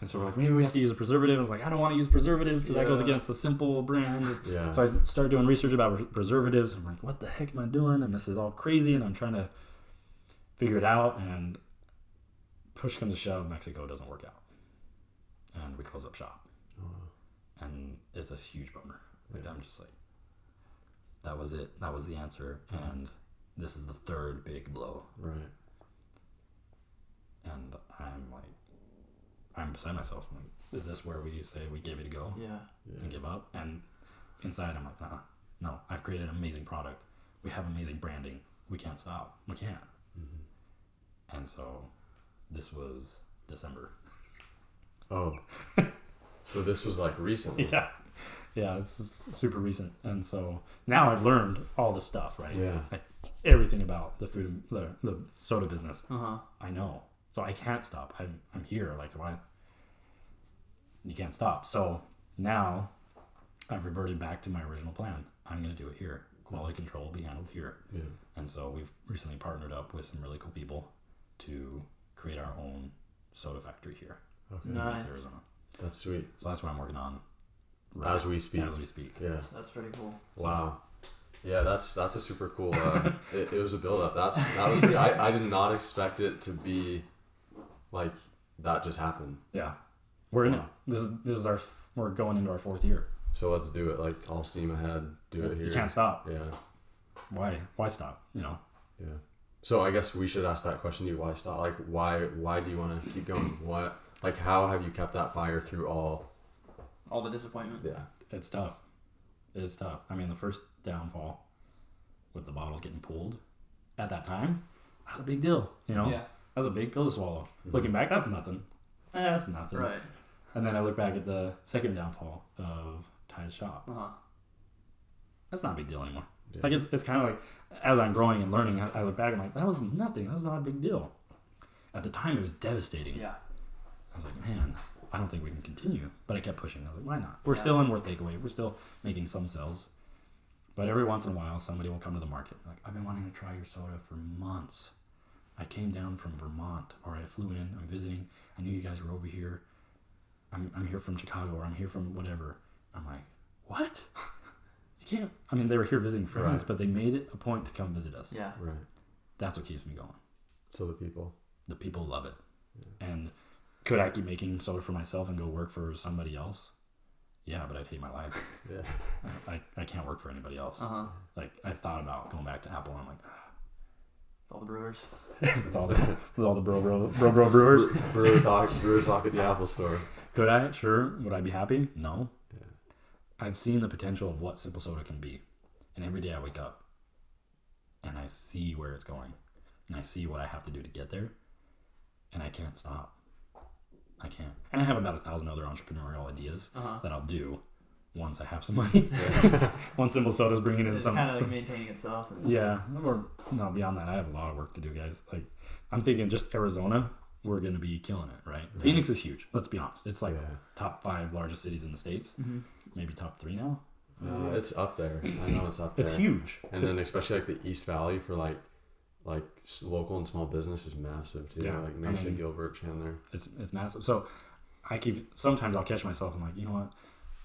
And so we're like, maybe we have to use a preservative. I was like, I don't want to use preservatives because that goes against the simple brand. Yeah. So I started doing research about pre- preservatives. I'm like, what the heck am I doing? And this is all crazy, and I'm trying to figure it out. And push comes to shove, Mexico doesn't work out, and we close up shop. Uh-huh. And it's a huge bummer. Like I'm just like, that was it. That was the answer, and this is the third big blow. Right. And I'm like, I'm beside myself. I'm like, is this where we say we give it a go Yeah. and give up? And inside, I'm like, nah, no. I've created an amazing product. We have amazing branding. We can't stop. We can't. Mm-hmm. And so, this was December. Oh. so this was like recently. Yeah, yeah. This is super recent, and so now I've learned all the stuff, right? Yeah. Like everything about the food, and- the the soda business. Uh huh. I know. So I can't stop. I'm, I'm here. Like, why? You can't stop. So now I've reverted back to my original plan. I'm going to do it here. Quality control will be handled here. Yeah. And so we've recently partnered up with some really cool people to create our own soda factory here Okay. in Nice. Arizona. That's sweet. So that's what I'm working on As we speak. As we speak. Yeah. That's pretty cool. Wow. Yeah, that's that's a super cool. Uh, it, it was a build up. That's that was pretty. I, I did not expect it to be like that. Just happened. Yeah. We're in it. This is this is our we're going into our fourth year. So let's do it. Like all steam ahead. Do it here. You can't stop. Yeah. Why why stop? You know? Yeah. So I guess we should ask that question to you. Why stop? Like why why do you want to keep going? What like how have you kept that fire through all? All the disappointment. Yeah. It's tough. It's tough. I mean, the first downfall with the bottles getting pulled at that time, that's a big deal. You know, Yeah. that's a big pill to swallow. Looking back, that's nothing. Eh, that's nothing. Right. And then I look back at the second downfall of Ty's shop. Uh huh. That's not a big deal anymore. Yeah. Like it's, it's kind of like as I'm growing and learning, I, I look back and I'm like, that was nothing. That was not a big deal. At the time, it was devastating. Yeah. I was like, man, I don't think we can continue. But I kept pushing. I was like, why not? We're Yeah. still in worth takeaway. We're still making some sales. But every once in a while, somebody will come to the market. Like, I've been wanting to try your soda for months. I came down from Vermont, or I flew in. I'm visiting. I knew you guys were over here. I'm, I'm here from Chicago, or I'm here from whatever. I'm like, what? You can't. I mean, they were here visiting friends, Right. but they made it a point to come visit us. Yeah. Right. That's what keeps me going. So the people. The people love it. And could I keep making soda for myself and go work for somebody else? Yeah, but I'd hate my life. Yeah. I, I, can't work for anybody else. Uh huh. Like I thought about going back to Apple. And I'm like, with All the brewers. with all the with all the bro bro bro bro brewers, Brewers talk. Brewers talk at the Apple Store. could I? Sure. Would I be happy? No. Yeah. I've seen the potential of what simple soda can be, and every day I wake up, and I see where it's going, and I see what I have to do to get there, and I can't stop. I can't. And I have about a thousand other entrepreneurial ideas Uh huh. that I'll do once I have some money. once Simple Soda's bringing in It's some, kind of like some- maintaining itself. yeah, or no, beyond that, I have a lot of work to do, guys. Like, I'm thinking just Arizona, we're gonna be killing it, right? Phoenix is huge. Let's be honest; it's like Yeah. top five largest cities in the states, Mhm. maybe top three now. Uh, it's up there. I know it's up there. It's huge. And It's- then especially like the East Valley for like like local and small business is massive too. Yeah, like I mean- Gilbert, Chandler. it's it's massive. So I keep sometimes I'll catch myself. I'm like, you know what?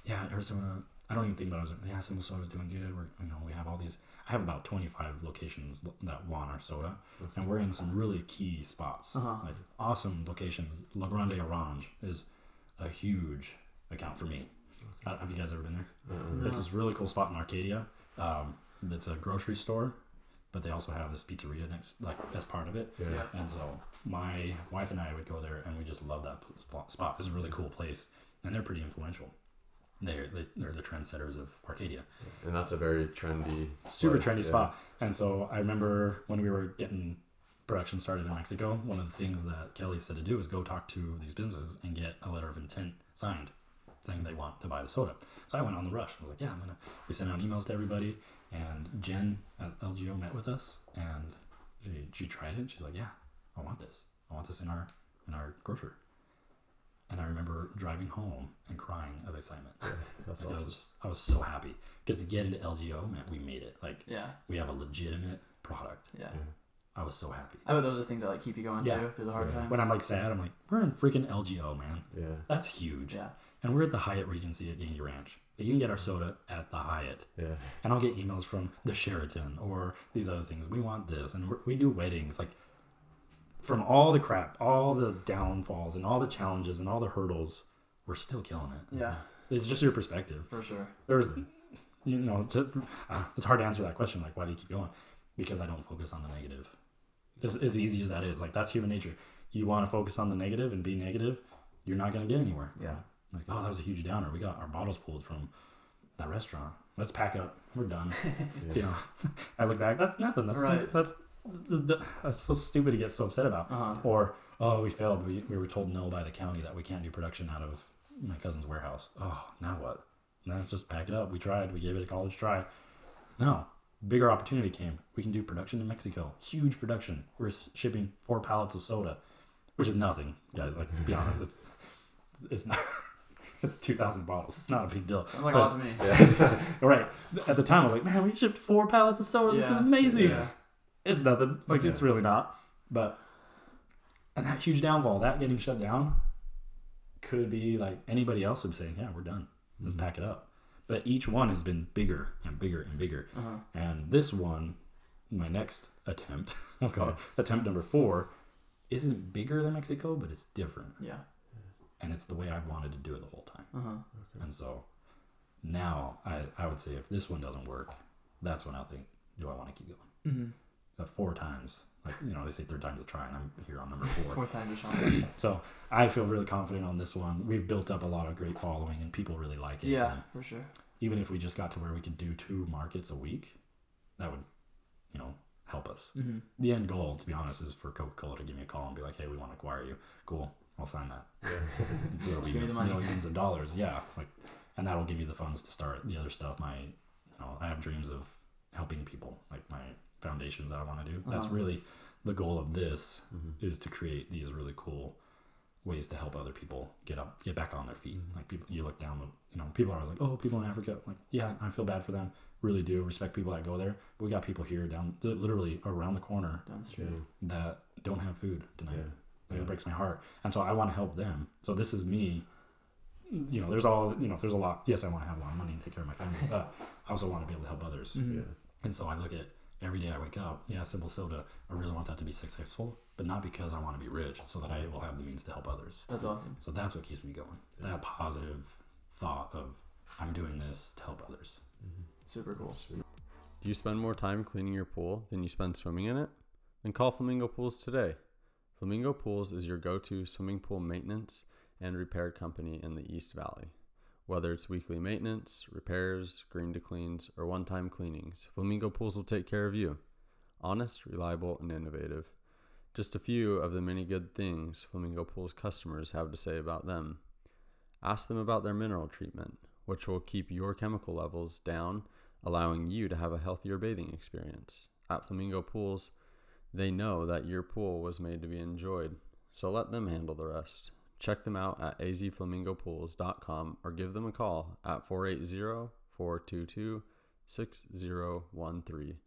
Yeah, Arizona. I don't even think about it. Yeah, Simple Soda's doing good. We're you know we have all these. I have about 25 locations that want our soda, and we're in some really key spots. Uh-huh. Like awesome locations. La Grande Orange is a huge account for me. Uh, Have you guys ever been there? Uh-uh. It's this really cool spot in Arcadia. Um, it's a grocery store, but they also have this pizzeria next, like as part of it. Yeah. Yeah. And so my wife and I would go there, and we just love that spot- spot. It's a really cool place, and they're pretty influential. They're they, they're the trendsetters of Arcadia. And that's a very trendy, Super place, trendy yeah. spot. And so I remember when we were getting production started in Mexico, one of the things that Kelly said to do was go talk to these businesses and get a letter of intent signed, saying they want to buy the soda. So I went on the rush. I was like, yeah, I'm gonna. We sent out emails to everybody, and Jen at LGO met with us, and she, she tried it. She's like, yeah, I want this. I want this in our in our grocery. And I remember driving home and crying of excitement. That's Like, I awesome. was I was so happy because to get into LGO meant we made it. Like Yeah. we have a legitimate product. Yeah. I was so happy. I bet those are things that like keep you going Yeah. too through the hard Yeah. times. When I'm like sad, I'm like, we're in freaking LGO, man. Yeah. That's huge. yeah. And we're at the Hyatt Regency at Gainey Ranch. You can get our soda at the Hyatt. Yeah. And I'll get emails from the Sheraton or these other things. We want this. And we're, we do weddings. Like, from all the crap, all the downfalls, and all the challenges, and all the hurdles, we're still killing it. Yeah. It's just your perspective. For sure. there's you know to, uh, it's hard to answer that question like why do you keep going because i don't focus on the negative as, as easy as that is like that's human nature you want to focus on the negative and be negative you're not gonna get anywhere. Yeah. Like, oh, that was a huge downer. We got our bottles pulled from that restaurant. Let's pack up. We're done. You know, I look back. That's nothing. That's Right. that's that's so stupid to get so upset about. Uh-huh. Or oh, we failed. We we were told no by the county that we can't do production out of my cousin's warehouse. Oh, now what? Now just pack it up. We tried. We gave it a college try. No, bigger opportunity came. We can do production in Mexico. Huge production. We're shipping four pallets of soda, which is nothing, guys. Like be honest, it's it's not. It's two thousand bottles. It's not a big deal. Sounds like But- a lot to me. Right. At the time, I was like, man, we shipped four pallets of soda. This is amazing. Yeah. It's nothing. Like, Yeah. it's really not. But, and that huge downfall, that getting shut down, could be like anybody else would say, yeah, we're done. Let's pack it up. But each one has been bigger and bigger and bigger. Uh-huh. And this one, my next attempt, I'll call it attempt number four, isn't bigger than Mexico, but it's different. Yeah. And it's the way I've wanted to do it the whole time. Uh-huh. And so now I, I would say if this one doesn't work, that's when I'll think, do I want to keep going? Mm-hmm. Uh, four times. Like, you know, they say third time's a try, and I'm here on number four. Fourth time to Sean. so I feel really confident on this one. We've built up a lot of great following, and people really like it. yeah, And for sure. even if we just got to where we could do two markets a week, that would, you know, help us. Mm-hmm. The end goal, to be honest, is for Coca Cola to give me a call and be like, hey, we want to acquire you. Cool. I'll sign that. Just give me the money. millions of dollars. Yeah. Like, and that'll give me the funds to start the other stuff. My, you know, I have dreams of helping people, like my foundations that I want to do. That's Uh-huh. really the goal of this Mm-hmm. is to create these really cool ways to help other people get up, get back on their feet. Mm-hmm. Like people, you look down, the, you know, people are always like, oh, people in Africa. Like, yeah, I feel bad for them. Really do respect people that go there. But we got people here down, literally around the corner Down the street. that don't have food tonight. Yeah. Like, Yeah. It breaks my heart, and so I want to help them. So this is me. You know, there's all you know. There's a lot. Yes, I want to have a lot of money and take care of my family, but I also want to be able to help others. Mhm. Yeah. And so I look at every day I wake up. Yeah, simple soda. I really want that to be successful, but not because I want to be rich, so that I will have the means to help others. That's awesome. So that's what keeps me going. That positive thought of I'm doing this to help others. Super cool. Do you spend more time cleaning your pool than you spend swimming in it? Then call Flamingo Pools today. Flamingo Pools is your go to swimming pool maintenance and repair company in the East Valley. Whether it's weekly maintenance, repairs, green to cleans, or one time cleanings, Flamingo Pools will take care of you. Honest, reliable, and innovative. Just a few of the many good things Flamingo Pools customers have to say about them. Ask them about their mineral treatment, which will keep your chemical levels down allowing you to have a healthier bathing experience. At Flamingo Pools, they know that your pool was made to be enjoyed, so let them handle the rest. Check them out at azflamingopools.com or give them a call at 480 422 6013.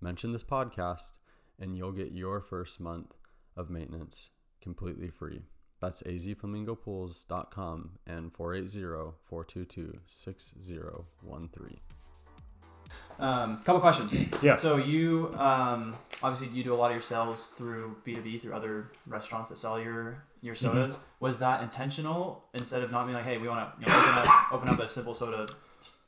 Mention this podcast, and you'll get your first month of maintenance completely free. That's azflamingopools.com and 480 422 6013. Um, couple questions. Yeah. So you um, obviously you do a lot of your sales through B two B through other restaurants that sell your your Mm-hmm. sodas. Was that intentional instead of not being like, hey, we want to you know, open up open up a simple soda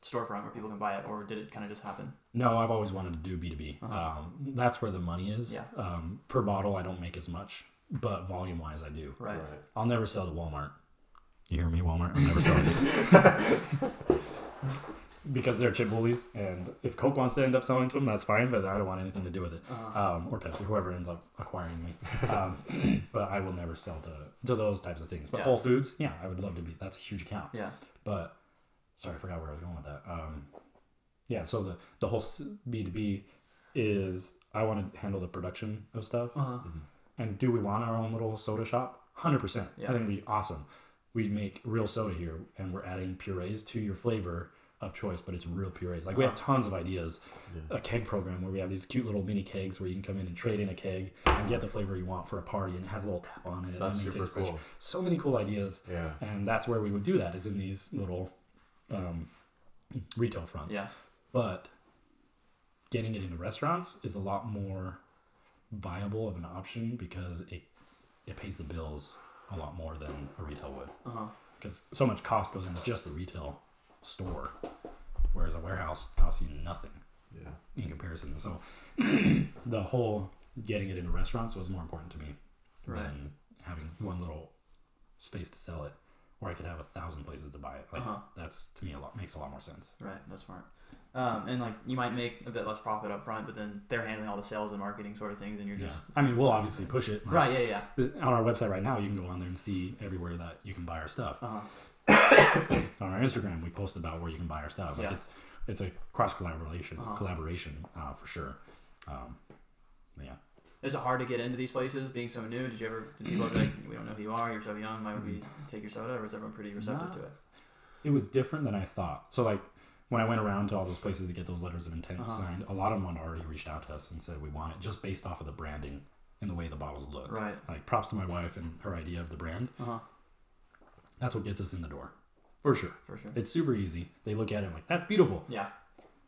storefront where people can buy it, or did it kind of just happen? No, I've always wanted to do B two B. Uh-huh. Um, That's where the money is. Yeah. Um, per bottle, I don't make as much, but volume wise, I do. Right. I'll never sell to Walmart. You hear me, Walmart? I'll never sell to because they're chip bullies, and if Coke wants to end up selling to them, that's fine. But I don't want anything to do with it, Uh-huh. um, or Pepsi, whoever ends up acquiring me. Um, but I will never sell to to those types of things. But Yeah. Whole Foods, yeah, I would love to be. That's a huge account. Yeah. But sorry, I forgot where I was going with that. Um, yeah, so the the whole B two B is I want to handle the production of stuff. Uh-huh. And do we want our own little soda shop? Hundred percent. Yeah. I think it'd be awesome. We'd make real soda here, and we're adding purees to your flavor of choice, but it's real purees. Like we have tons of ideas. A keg program where we have these cute little mini kegs where you can come in and trade in a keg and get the flavor you want for a party, and it has a little tap on it. That's and super tastes fresh. cool. So many cool ideas, Yeah. and that's where we would do that is in these little um, retail fronts. Yeah. But getting it into restaurants is a lot more viable of an option because it it pays the bills a lot more than a retail would. Uh-huh. Because so much cost goes into just the retail store, whereas a warehouse costs you nothing Yeah. in comparison. So the whole getting it into restaurants was more important to me Right. than having one little space to sell it, or I could have a thousand places to buy it. Like Uh-huh. that's to me a lot makes a lot more sense. Right, that's smart. Um, and like you might make a bit less profit up front, but then they're handling all the sales and marketing sort of things, and you're Yeah, just I mean we'll obviously push it. Like, right. Yeah, yeah. On our website right now, you can go on there and see everywhere that you can buy our stuff. Uh huh. on our Instagram, we post about where you can buy our stuff. Like Yeah. it's it's a cross collaboration Uh-huh. collaboration uh, for sure. Um, yeah, Is it hard to get into these places being so new? Did you ever? Did people ever be like, we don't know who you are. You're so young. Why would we take your soda? Or was everyone pretty receptive to it? it was different than I thought. So like when I went around to all those places to get those letters of intent Uh-huh. signed, a lot of them had already reached out to us and said we want it just based off of the branding and the way the bottles look. Right. Like props to my wife and her idea of the brand. Uh huh. That's what gets us in the door, for sure. For sure. It's super easy. They look at it like that's beautiful. Yeah.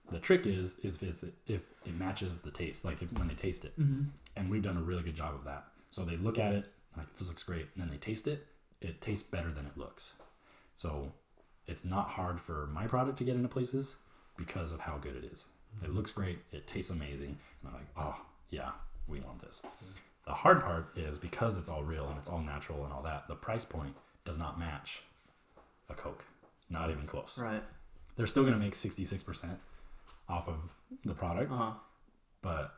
The trick is is if it's, if it matches the taste, like if, when they taste it. Mm-hmm. and we've done a really good job of that. So they look at it like this looks great, and then they taste it. It tastes better than it looks. So it's not hard for my product to get into places because of how good it is. It looks great. It tastes amazing, and I'm like, oh yeah, we want this. The hard part is because it's all real and it's all natural and all that. The price point does not match a Coke, not even close. Right. They're still gonna make sixty six percent off of the product, Uh huh. but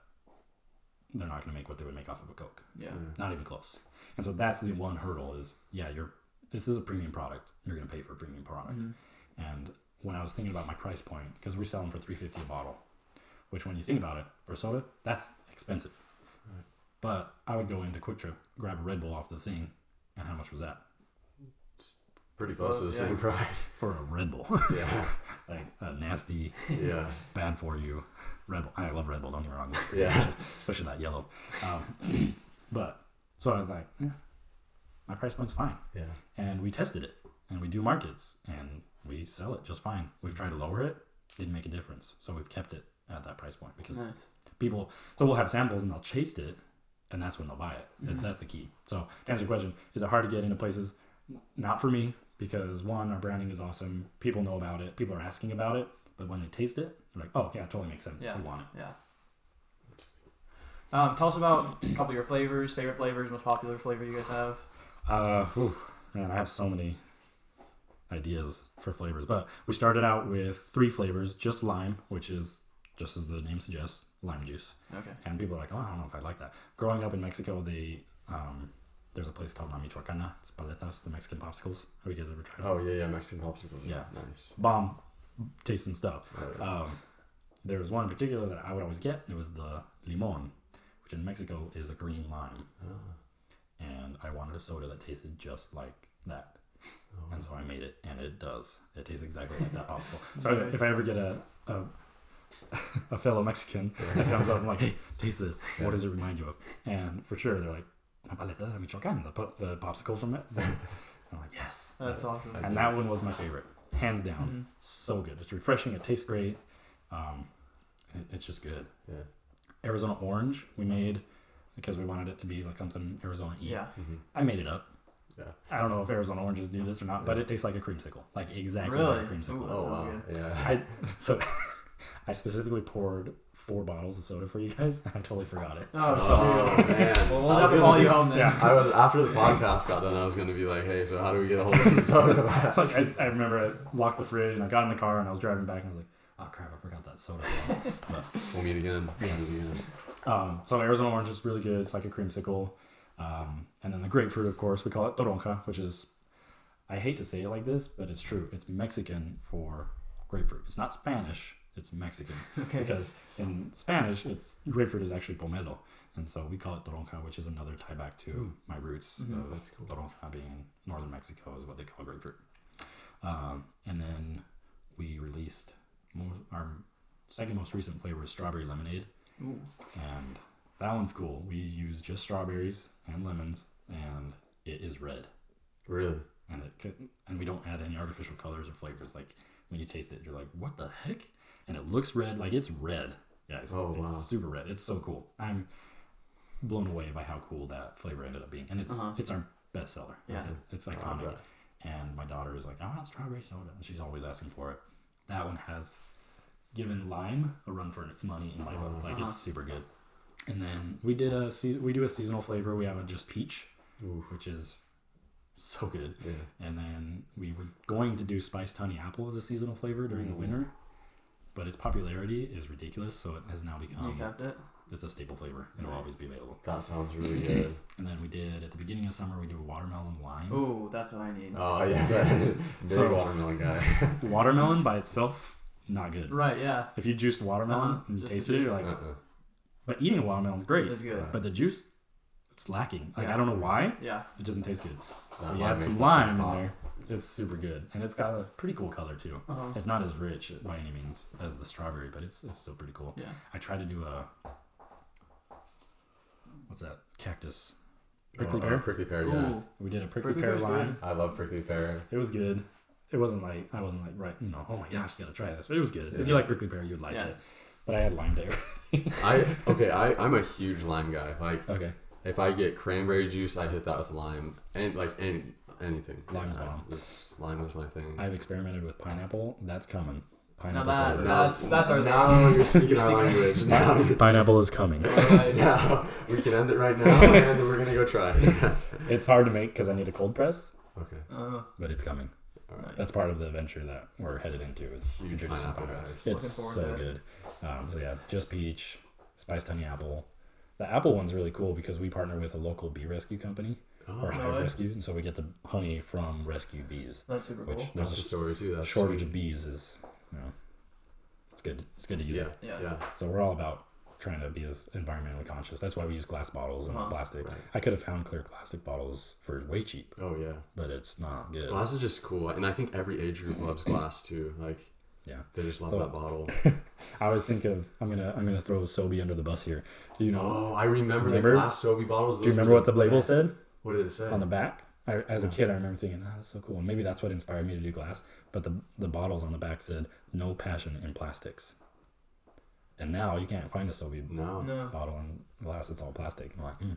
they're not going to make what they would make off of a Coke. Yeah. Not even close. And so that's the one hurdle is yeah, you're this is a premium product. You're going to pay for a premium product. Mhm. And when I was thinking about my price point, because we sell them for three fifty a bottle, which when you think about it for soda, that's expensive. Right. But I would go into QuikTrip, grab a Red Bull off the thing, and how much was that Pretty close to the yeah. same price. for a Red Bull? Yeah. like a nasty, Yeah. bad for you Red Bull. I love Red Bull. Don't get me wrong, Yeah. especially that yellow. Um, but so I was like, yeah, my price point's fine. Yeah. and we tested it and we do markets and we sell it just fine we've tried to lower it didn't make a difference so we've kept it at that price point because Nice. people so we'll have samples and they'll taste it and that's when they'll buy it That- Mhm. that's the key so to answer your question is it hard to get into places not for me because one our branding is awesome people know about it people are asking about it but when they taste it they're like oh yeah it totally makes sense Yeah. we want it Yeah. Um, tell us about a couple of your flavors, favorite flavors, most popular flavor you guys have. Uh, whew, man, I have so many ideas for flavors, but we started out with three flavors: just lime, which is just as the name suggests, lime juice. Okay. And people are like, "Oh, I don't know if I like that." Growing up in Mexico, they um, there's a place called La Michoacana. It's paletas, the Mexican popsicles. Have you guys ever tried? It? Oh yeah, yeah. Mexican popsicles. Yeah. Nice. bomb tasting stuff. Oh, yeah. Um, there was one in particular that I would always get. and It was the limon, which in Mexico is a green lime. Ah. and I wanted a soda that tasted just like that. Oh. And so I made it, and it does. It tastes exactly like that popsicle. So if I ever get a a, a fellow Mexican that comes up, I'm like, hey, taste this. What does it remind you of? And for sure, they're like, La paleta de Michoacán, the, po- the popsicle from it. And I'm like, yes. That's awesome. And that one was my favorite, hands down. Mhm. So good. It's refreshing. It tastes great. Um, it, it's just good. Yeah. Arizona orange we made because we wanted it to be like something Arizona eat. Yeah. Mhm. I made it up. Yeah. I don't know if Arizona oranges do this or not, but it tastes like a creamsicle, like exactly Really? like a creamsicle. Ooh, That Oh wow. good. Yeah. I so I specifically poured four bottles of soda for you guys. I totally forgot it. Oh, Oh man. well, we'll I have was to gonna be- you home then. Yeah. I was after the podcast got done. I was gonna be like, hey, so how do we get a hold of some soda? Like I, I remember I locked the fridge and I got in the car and I was driving back and I was like, oh crap, I forgot that soda. we'll meet again. Yes. We'll meet again. Um, so Arizona orange is really good. It's like a creamsicle. Um, and then the grapefruit, of course, we call it toronja, which is, I hate to say it like this, but it's true. It's Mexican for grapefruit. It's not Spanish. It's Mexican Okay. because in Spanish, it's grapefruit is actually pomelo, and so we call it toronja, which is another tie back to Mm. my roots. Mhm. of That's cool. Toronja being northern Mexico is what they call grapefruit. Um, and then we released our second most recent flavor is strawberry lemonade Ooh. and that one's cool. We use just strawberries and lemons, and it is red, Really? and it could, and we don't add any artificial colors or flavors. Like when you taste it, you're like, "What the heck?" And it looks red, like it's red, guys. Oh, it's wow. super red. It's so cool. I'm blown away by how cool that flavor ended up being, and it's Uh-huh. it's our best seller. Yeah. Like, it's Oh, iconic. and my daughter is like, "I want strawberry soda," and she's always asking for it. That one has given lime a run for its money in my book. Like Uh-huh. it's super good. And then we did a we do a seasonal flavor. We have a just peach, Ooh. which is so good. Yeah. And then we were going to do spiced honey apple as a seasonal flavor during the Mm. winter, but its popularity is ridiculous, so it has now become. You become kept it. it's a staple flavor. It'll Nice. always be available. That sounds really good. And then we did at the beginning of summer we did watermelon lime. Oh, that's what I need. oh yeah, big So- watermelon guy. Watermelon by itself, not good. Right. Yeah. If you juiced watermelon Uh-huh, and you just tasted it, you're like, Uh-uh. but eating watermelon's great. It's good. But the juice, it's lacking. Like Yeah. I don't know why, Yeah. it doesn't taste good. That we lime add makes some that lime in pop. there. It's super good, and it's got a pretty cool color too. Uh-huh. It's not as rich by any means as the strawberry, but it's it's still pretty cool. Yeah. I tried to do a what's that cactus prickly Oh, pear. prickly pear, yeah. Ooh. we did a prickly, Prickly pear pear's lime. I love prickly pear. It was good. It wasn't like I wasn't like right, you know. Oh my gosh, you gotta try this. But it was good. If you like prickly pear, you'd like Yeah. it. But I had lime there. I okay. I I'm a huge lime guy. Like okay. If I get cranberry juice, I hit that with lime and like any anything. Lime's yeah, bomb. It's lime is my thing. I've experimented with pineapple. That's coming. Now Pineapple that, flavor. that's that's our now you're speaking our language. Now, Pineapple is coming. Right. now we can end it right now, and we're gonna go try. It's hard to make because I need a cold press, okay. Uh, but it's coming. nice. That's part of the adventure that we're headed into. Is Huge pineapple pineapple. guys. It's so good. Um, so yeah, just peach, spiced honey apple. The apple one's really cool because we partner with a local bee rescue company Oh, or no hive way. rescue, and so we get the honey from rescue bees. That's super Which cool. that's a story too. That's shortage sweet. of bees is, you know, it's good. It's good to use Yeah, it. Yeah. yeah. So we're all about trying to be as environmentally conscious. That's why we use glass bottles and not Uh-huh. plastic. Right. I could have found clear plastic bottles for way cheap, Oh yeah. but it's not good. Glass is just cool, and I think every age group loves glass too. Like Yeah. they just love Oh. that bottle. I always think of I'm gonna I'm gonna throw Sobe under the bus here. Do you know? Oh, I remember, Remember? the glass Sobe bottles. do you remember what the label best. said What did it say? on the back? I, as a kid, I remember thinking, "Oh, that's so cool." And maybe that's what inspired me to do glass. But the the bottles on the back said, "No passion in plastics." And now you can't find a Sobe no, No. bottle in glass; it's all plastic. I'm like, hmm.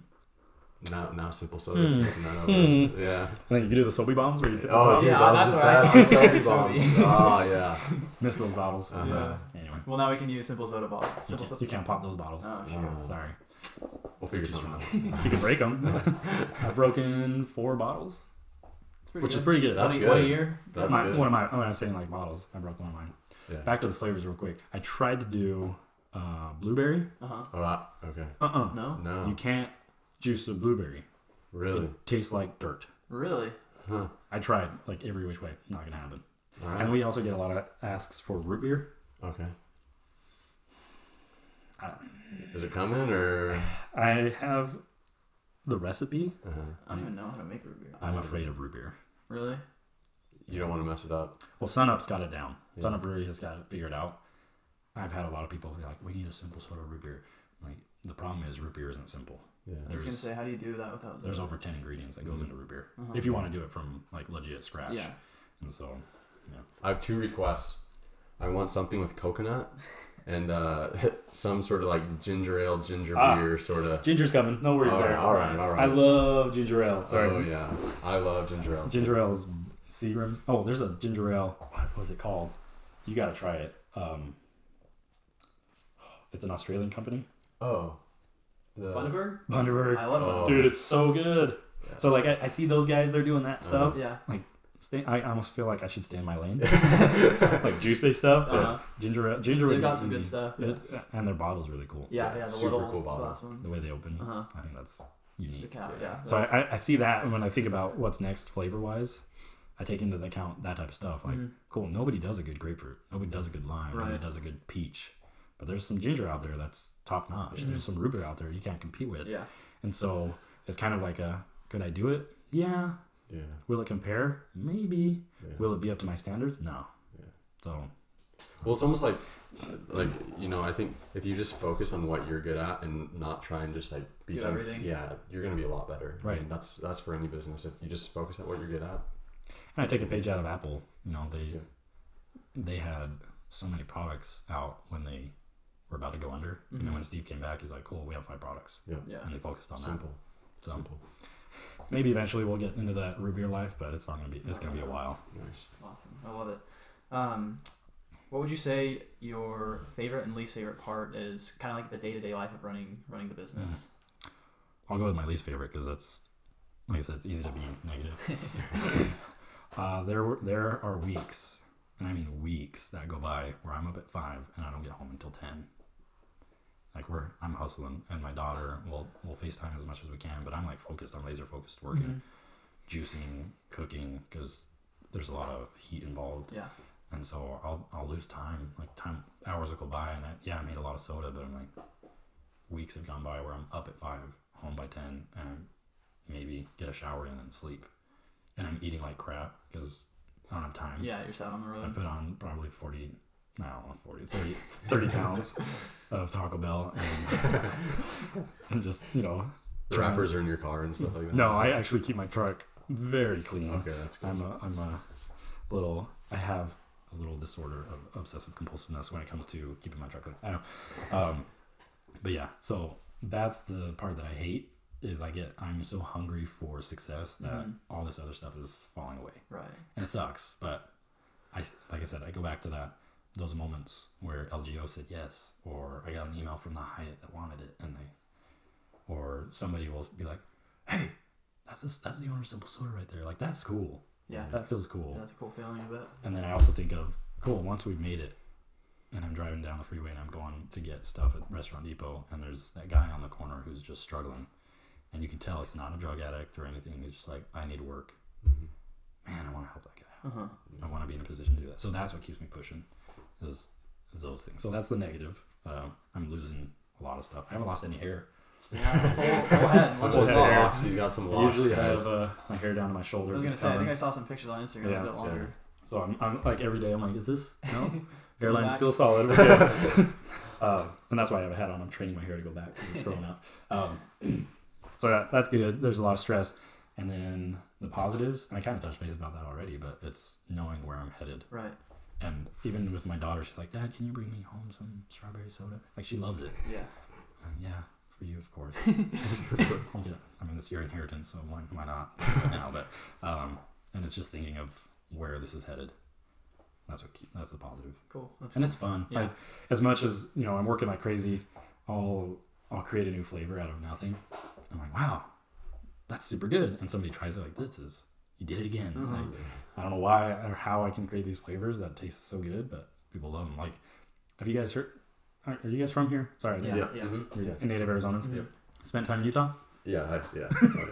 Now now simple sodas. Taking that over. Hmm. Yeah. And then you can do the Sobe bombs where you hit the Oh, top. dude, Yeah, that was that's the what best. Sobe Sobe. bombs. Oh yeah. miss those bottles. Uh-huh. Yeah. Anyway, Well, now we can use simple soda bottle. you Simple can't, soda. you can't pop those bottles. Oh, sure. Oh. Sorry, We'll figure something out. you can break them. I've broken four bottles, It's pretty which is pretty good. That's what, good. What a year? That's my, good. one of my. I'm not saying like bottles. I broke one of mine. Yeah. Back to the flavors real quick. I tried to do uh, blueberry. Uh huh. Oh, that, okay. Uh uh No. No. You can't juice of blueberry. really? It tastes like dirt. Really? Huh. I tried like every which way. Not gonna happen. All And we also get a lot of asks for root beer. Okay. I, Is it coming or? I have the recipe. Uh-huh. I don't even know how to make root beer. I'm afraid of root beer. Really? You don't want to mess it up. Well, Sunup's got it down. Yeah. Sunup Brewery has got it figured out. I've had a lot of people be like, "We need a simple soda root beer." Like the problem is root beer isn't simple. Yeah. I was There's- gonna say, how do you do that without? The... There's over ten ingredients that goes into root beer Uh-huh. if you want to do it from like legit scratch. Yeah. And so, yeah. I have two requests. I want something with coconut and uh, some sort of like ginger ale, ginger Ah. beer sort of. ginger's coming. No worries All there. right, all right, all right. I love ginger ale. Sorry. Oh yeah, I love ginger ale. Ginger ale is Seagram. Oh, there's a ginger ale. What was it called? You got to try it. Um, it's an Australian company. Oh, the Bundaberg? Bundaberg. I love Oh. Bundaberg. Dude, it's so good. Yes. So like I, I see those guys, they're doing that Uh-huh. stuff. Yeah. Like stay, I almost feel like I should stay in my lane, like juice based stuff. But Uh-huh. ginger ale, ginger They've got is some good stuff. Yeah. And their bottle's really cool. Yeah, Yeah, yeah, the super little cool bottles. ones. The way they open, Uh-huh. I think that's unique. cap, yeah. So I, I, I see that, when I think about what's next flavor wise, I take into account that type of stuff. Like, Mhm. cool, nobody does a good grapefruit, nobody does a good lime, nobody does a good peach, but there's some ginger out there that's top notch. Mhm. There's some root beer out there you can't compete with, yeah. and so it's kind of like a could I do it? Yeah. yeah, Will it compare? Maybe. yeah. Will it be up to my standards? No. Yeah. So Well, it's almost like, like you know, I think if you just focus on what you're good at and not try and just like be Do some, everything. yeah, you're gonna be a lot better. I Right. mean, that's that's for any business. If you just focus on what you're good at. and I take a page out of Apple. You know, they Yeah. they had so many products out when they were about to go under. And Mhm. then when Steve came back, he's like, "Cool, we have five products," Yeah. yeah. and they focused on Simple. that. So Simple. maybe eventually we'll get into that root beer life, but it's not gonna be. It's gonna be a while. Nice. Awesome. I love it. Um, what would you say your favorite and least favorite part is? Kind of like the day to day life of running running the business. I'll go with my least favorite because that's like I said, it's easy to be negative. uh, there were there are weeks, and I mean weeks that go by where I'm up at five and I don't get home until ten. Like we're I'm hustling, and my daughter will will Facetime as much as we can, but I'm like focused. I'm laser focused working, mm-hmm. juicing, cooking, because there's a lot of heat involved Yeah. and so I'll I'll lose time. Like time hours will go by, and I, yeah, I made a lot of soda, but I'm like weeks have gone by where I'm up at five, home by ten, and maybe get a shower in and sleep, and I'm eating like crap because I don't have time. Yeah, you're set on the road. I put on probably 40, no, not know, 40, 30, 30 pounds of Taco Bell and, and just, you know. The wrappers are in your car and stuff like that. No, I actually keep my truck very clean. Okay, that's good. I'm a, I'm a little, I have a little disorder of obsessive compulsiveness when it comes to keeping my truck clean. I know. Um, but yeah, so that's the part that I hate is I get, I'm so hungry for success that Mhm. all this other stuff is falling away. Right. And it sucks, but I, like I said, I go back to that, those moments where LGO said yes, or I got an email from the Hyatt that wanted it, and they, or somebody will be like, hey, that's this, that's the owner Simple Soda right there. Like, that's cool. Yeah. That feels cool. Yeah, that's a cool feeling of it. And then I also think of, cool, once we've made it, and I'm driving down the freeway and I'm going to get stuff at Restaurant Depot, and there's that guy on the corner who's just struggling. And you can tell he's not a drug addict or anything. He's just like, I need work. Man, I want to help that guy. Uh huh. I want to be in a position to do that. So that's what keeps me pushing, is, is those things. So that's the negative. Uh, I'm losing a lot of stuff. I haven't lost any hair. Yeah, full, full head. Much Full as head. well. Yeah. He's got some I locks, usually guys. have uh, my hair down to my shoulders. I shoulders. was gonna It's say, I think coming. I saw some pictures on Instagram Yeah, a bit longer. So I'm, I'm like every day. I'm like, is this no? Go Hairline's back. still solid. We're good. um, and that's why I have a hat on. I'm training my hair to go back it's growing out. Um, so that, that's good. There's a lot of stress, and then the positives. And I kind of touched base about that already, but it's knowing where I'm headed. Right. And even with my daughter, she's like, "Dad, can you bring me home some strawberry soda?" Like she loves it. Yeah. Uh, yeah, for you, of course. yeah, I mean, it's your inheritance, so why, why not right now? But um, and it's just thinking of where this is headed. That's what keep, that's the positive, Cool. That's and it's fun. Yeah. Like as much as you know, I'm working like crazy. I'll I'll create a new flavor out of nothing. I'm like, wow, that's super good. And somebody tries it like this is you did it again. Uh-huh. Like, I don't know why or how I can create these flavors that taste so good, but people love them. Like, have you guys heard? Are are you guys from here? Sorry, I didn't- Yeah. Yeah. yeah. mhm, you're Yeah. native Arizonans. Mhm. Spent time in Utah. Yeah. I, yeah. Oh,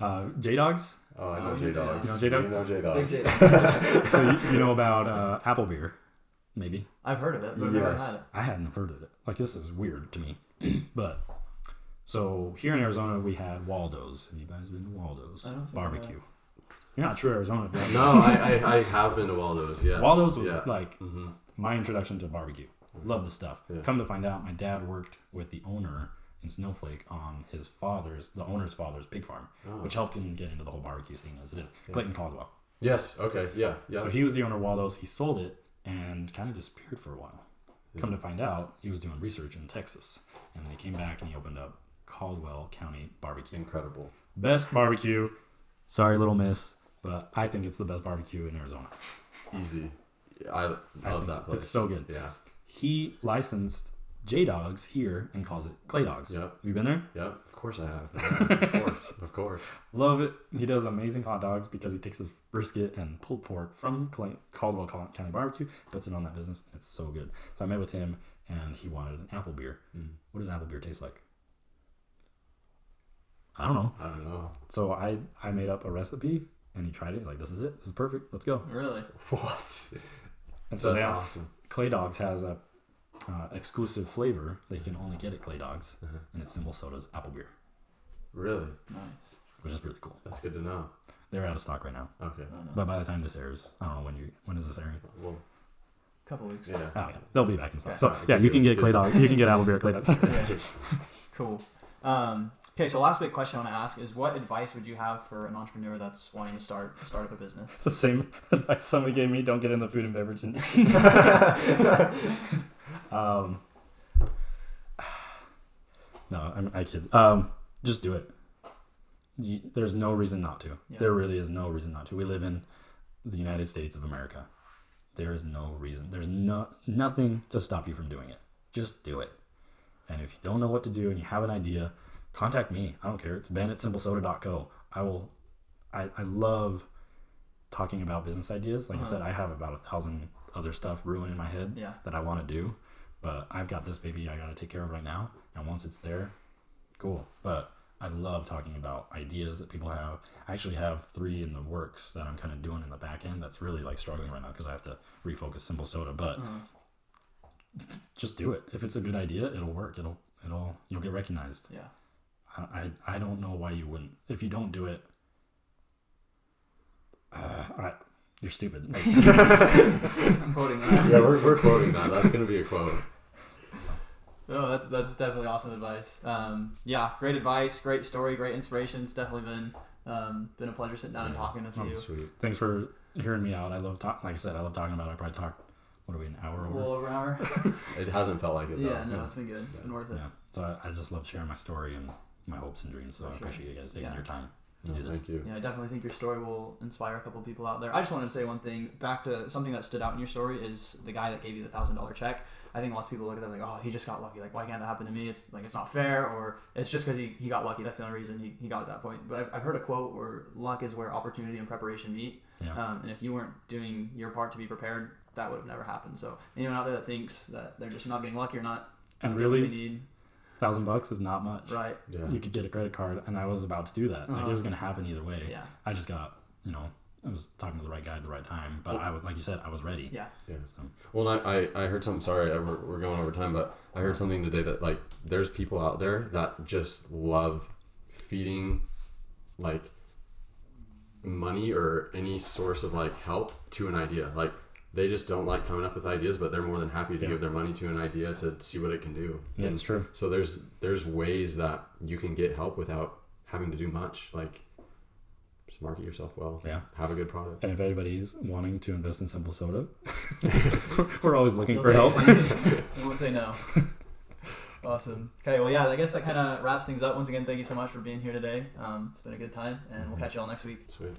yeah. Uh, J Dawgs. Oh, I Oh, know you J Dawgs. You know J-Dawgs? You know J Dawgs. So you, you know about uh, apple beer, maybe. I've heard of it, but I've never Yes. had it. I hadn't heard of it. Like this is weird to me, but so here in Arizona we had Waldo's. Have you guys been to Waldo's I don't think I barbecue? You're not true Arizona. You No, I, I, I have been to Waldo's. Yes. Waldo's was Yeah. like hmm my introduction to barbecue. Love the stuff. Yeah. Come to find out, my dad worked with the owner in Snowflake on his father's, the owner's father's pig farm, Oh. which helped him get into the whole barbecue scene as it is. Clayton Caldwell. Yes. Okay. Yeah. Yeah. So he was the owner of Waldo's. He sold it and kind of disappeared for a while. Come to find out, he was doing research in Texas, and then he came back and he opened up Caldwell County Barbecue. Incredible. Best barbecue. Sorry, little miss, but I think it's the best barbecue in Arizona. Easy. I love I that place. it's so good. Yeah. He licensed J Dawgs here and calls it Clay Dogs. Yep. Have you been there? Yep. Of course I have. Yeah, of course. Of course. Love it. He does amazing hot dogs because he takes his brisket and pulled pork from Clay, Caldwell County Barbecue, puts it on that business. It's so good. So I met with him, and he wanted an apple beer. Mm. What does apple beer taste like? I don't know. I don't know. So I I made up a recipe, and he tried it. He's like, "This is it. This is perfect. Let's go." Really? What? And so That's now awesome. Clay Dogs has a uh, exclusive flavor that you can only get at Clay Dogs, Uh-huh. and it's Simple Soda's apple beer, Really? Nice. which is really cool. That's good to know. They're out of stock right now, Okay. I don't know. but by the time this airs, I don't know when you when is this airing. Well, couple weeks. yeah. Oh yeah, they'll be back in stock. Yeah. So yeah, you can get Clay Dogs. You can get apple beer at Clay Dogs. Yeah. Cool. Um, okay, so last big question I want to ask is, what advice would you have for an entrepreneur that's wanting to start start up a business? the same advice somebody gave me: don't get in the food and beverage industry. um, no, I'm, I kid. Um, just do it. You, there's no reason not to. Yeah. There really is no reason not to. We live in the United States of America. There is no reason. There's no nothing to stop you from doing it. Just do it. And if you don't know what to do and you have an idea, contact me. I don't care. It's ben at simplesoda.co. I will. I I love talking about business ideas. Like Uh-huh. I said, I have about a thousand other stuff brewing in my head Yeah. that I want to do, but I've got this baby I got to take care of right now. And once it's there, cool. But I love talking about ideas that people have. I actually have three in the works that I'm kind of doing in the back end. That's really like struggling right now because I have to refocus simple soda. But Uh-huh. just do it. If it's a good idea, it'll work. It'll it'll you'll get recognized. Yeah. I I, I don't know why you wouldn't. If you don't do it, uh, I, you're stupid. Like, I'm quoting that. Yeah, we're, we're quoting that. That's going to be a quote. Oh, that's that's definitely awesome advice. Um, yeah, great advice, great story, great inspiration. It's definitely been um, been a pleasure sitting down and talking with Oh, you. Sweet. thanks for hearing me out. I love talking. Like I said, I love talking about it. I probably talked. What are we an hour A over? little over an hour. It hasn't felt like it, though. yeah, no, it's been good. It's been worth it. Yeah. So I, I just love sharing my story and my hopes and dreams. So For I sure. appreciate you guys taking Yeah. your time. to No, do this. thank you. Yeah, I definitely think your story will inspire a couple people out there. I just wanted to say one thing back to something that stood out in your story is the guy that gave you the thousand dollar check. I think lots of people look at that like, oh, he just got lucky. Like, why can't that happen to me? It's like it's not fair, or it's just because he, he got lucky. That's the only reason he, he got at that point. But I've, I've heard a quote where luck is where opportunity and preparation meet. Yeah. Um, and if you weren't doing your part to be prepared, that would have never happened. So anyone out there that thinks that they're just not getting lucky or not And getting what really, they need, thousand bucks is not much. right? Yeah. You could get a credit card, and I was about to do that. Like Uh-huh. it was gonna happen either way. Yeah, I just got, you know, I was talking to the right guy at the right time. But I would, like you said, I was ready. yeah, Yeah. So, Well, I, I, I heard something. Sorry, I- we're, we're going over time, but I heard something today that like there's people out there that just love feeding like money or any source of like help to an idea. Like they just don't like coming up with ideas, but they're more than happy to Yeah. give their money to an idea to see what it can do. yeah, And it's true. so there's there's ways that you can get help without having to do much. Like just market yourself well. Yeah. Have a good product. And if anybody's wanting to invest in Simple Soda, we're always looking You'll for help. you won't say no. Awesome. Okay, well, yeah, I guess that kind of wraps things up. Once again, thank you so much for being here today. Um, it's been a good time, and we'll catch you all next week. Sweet.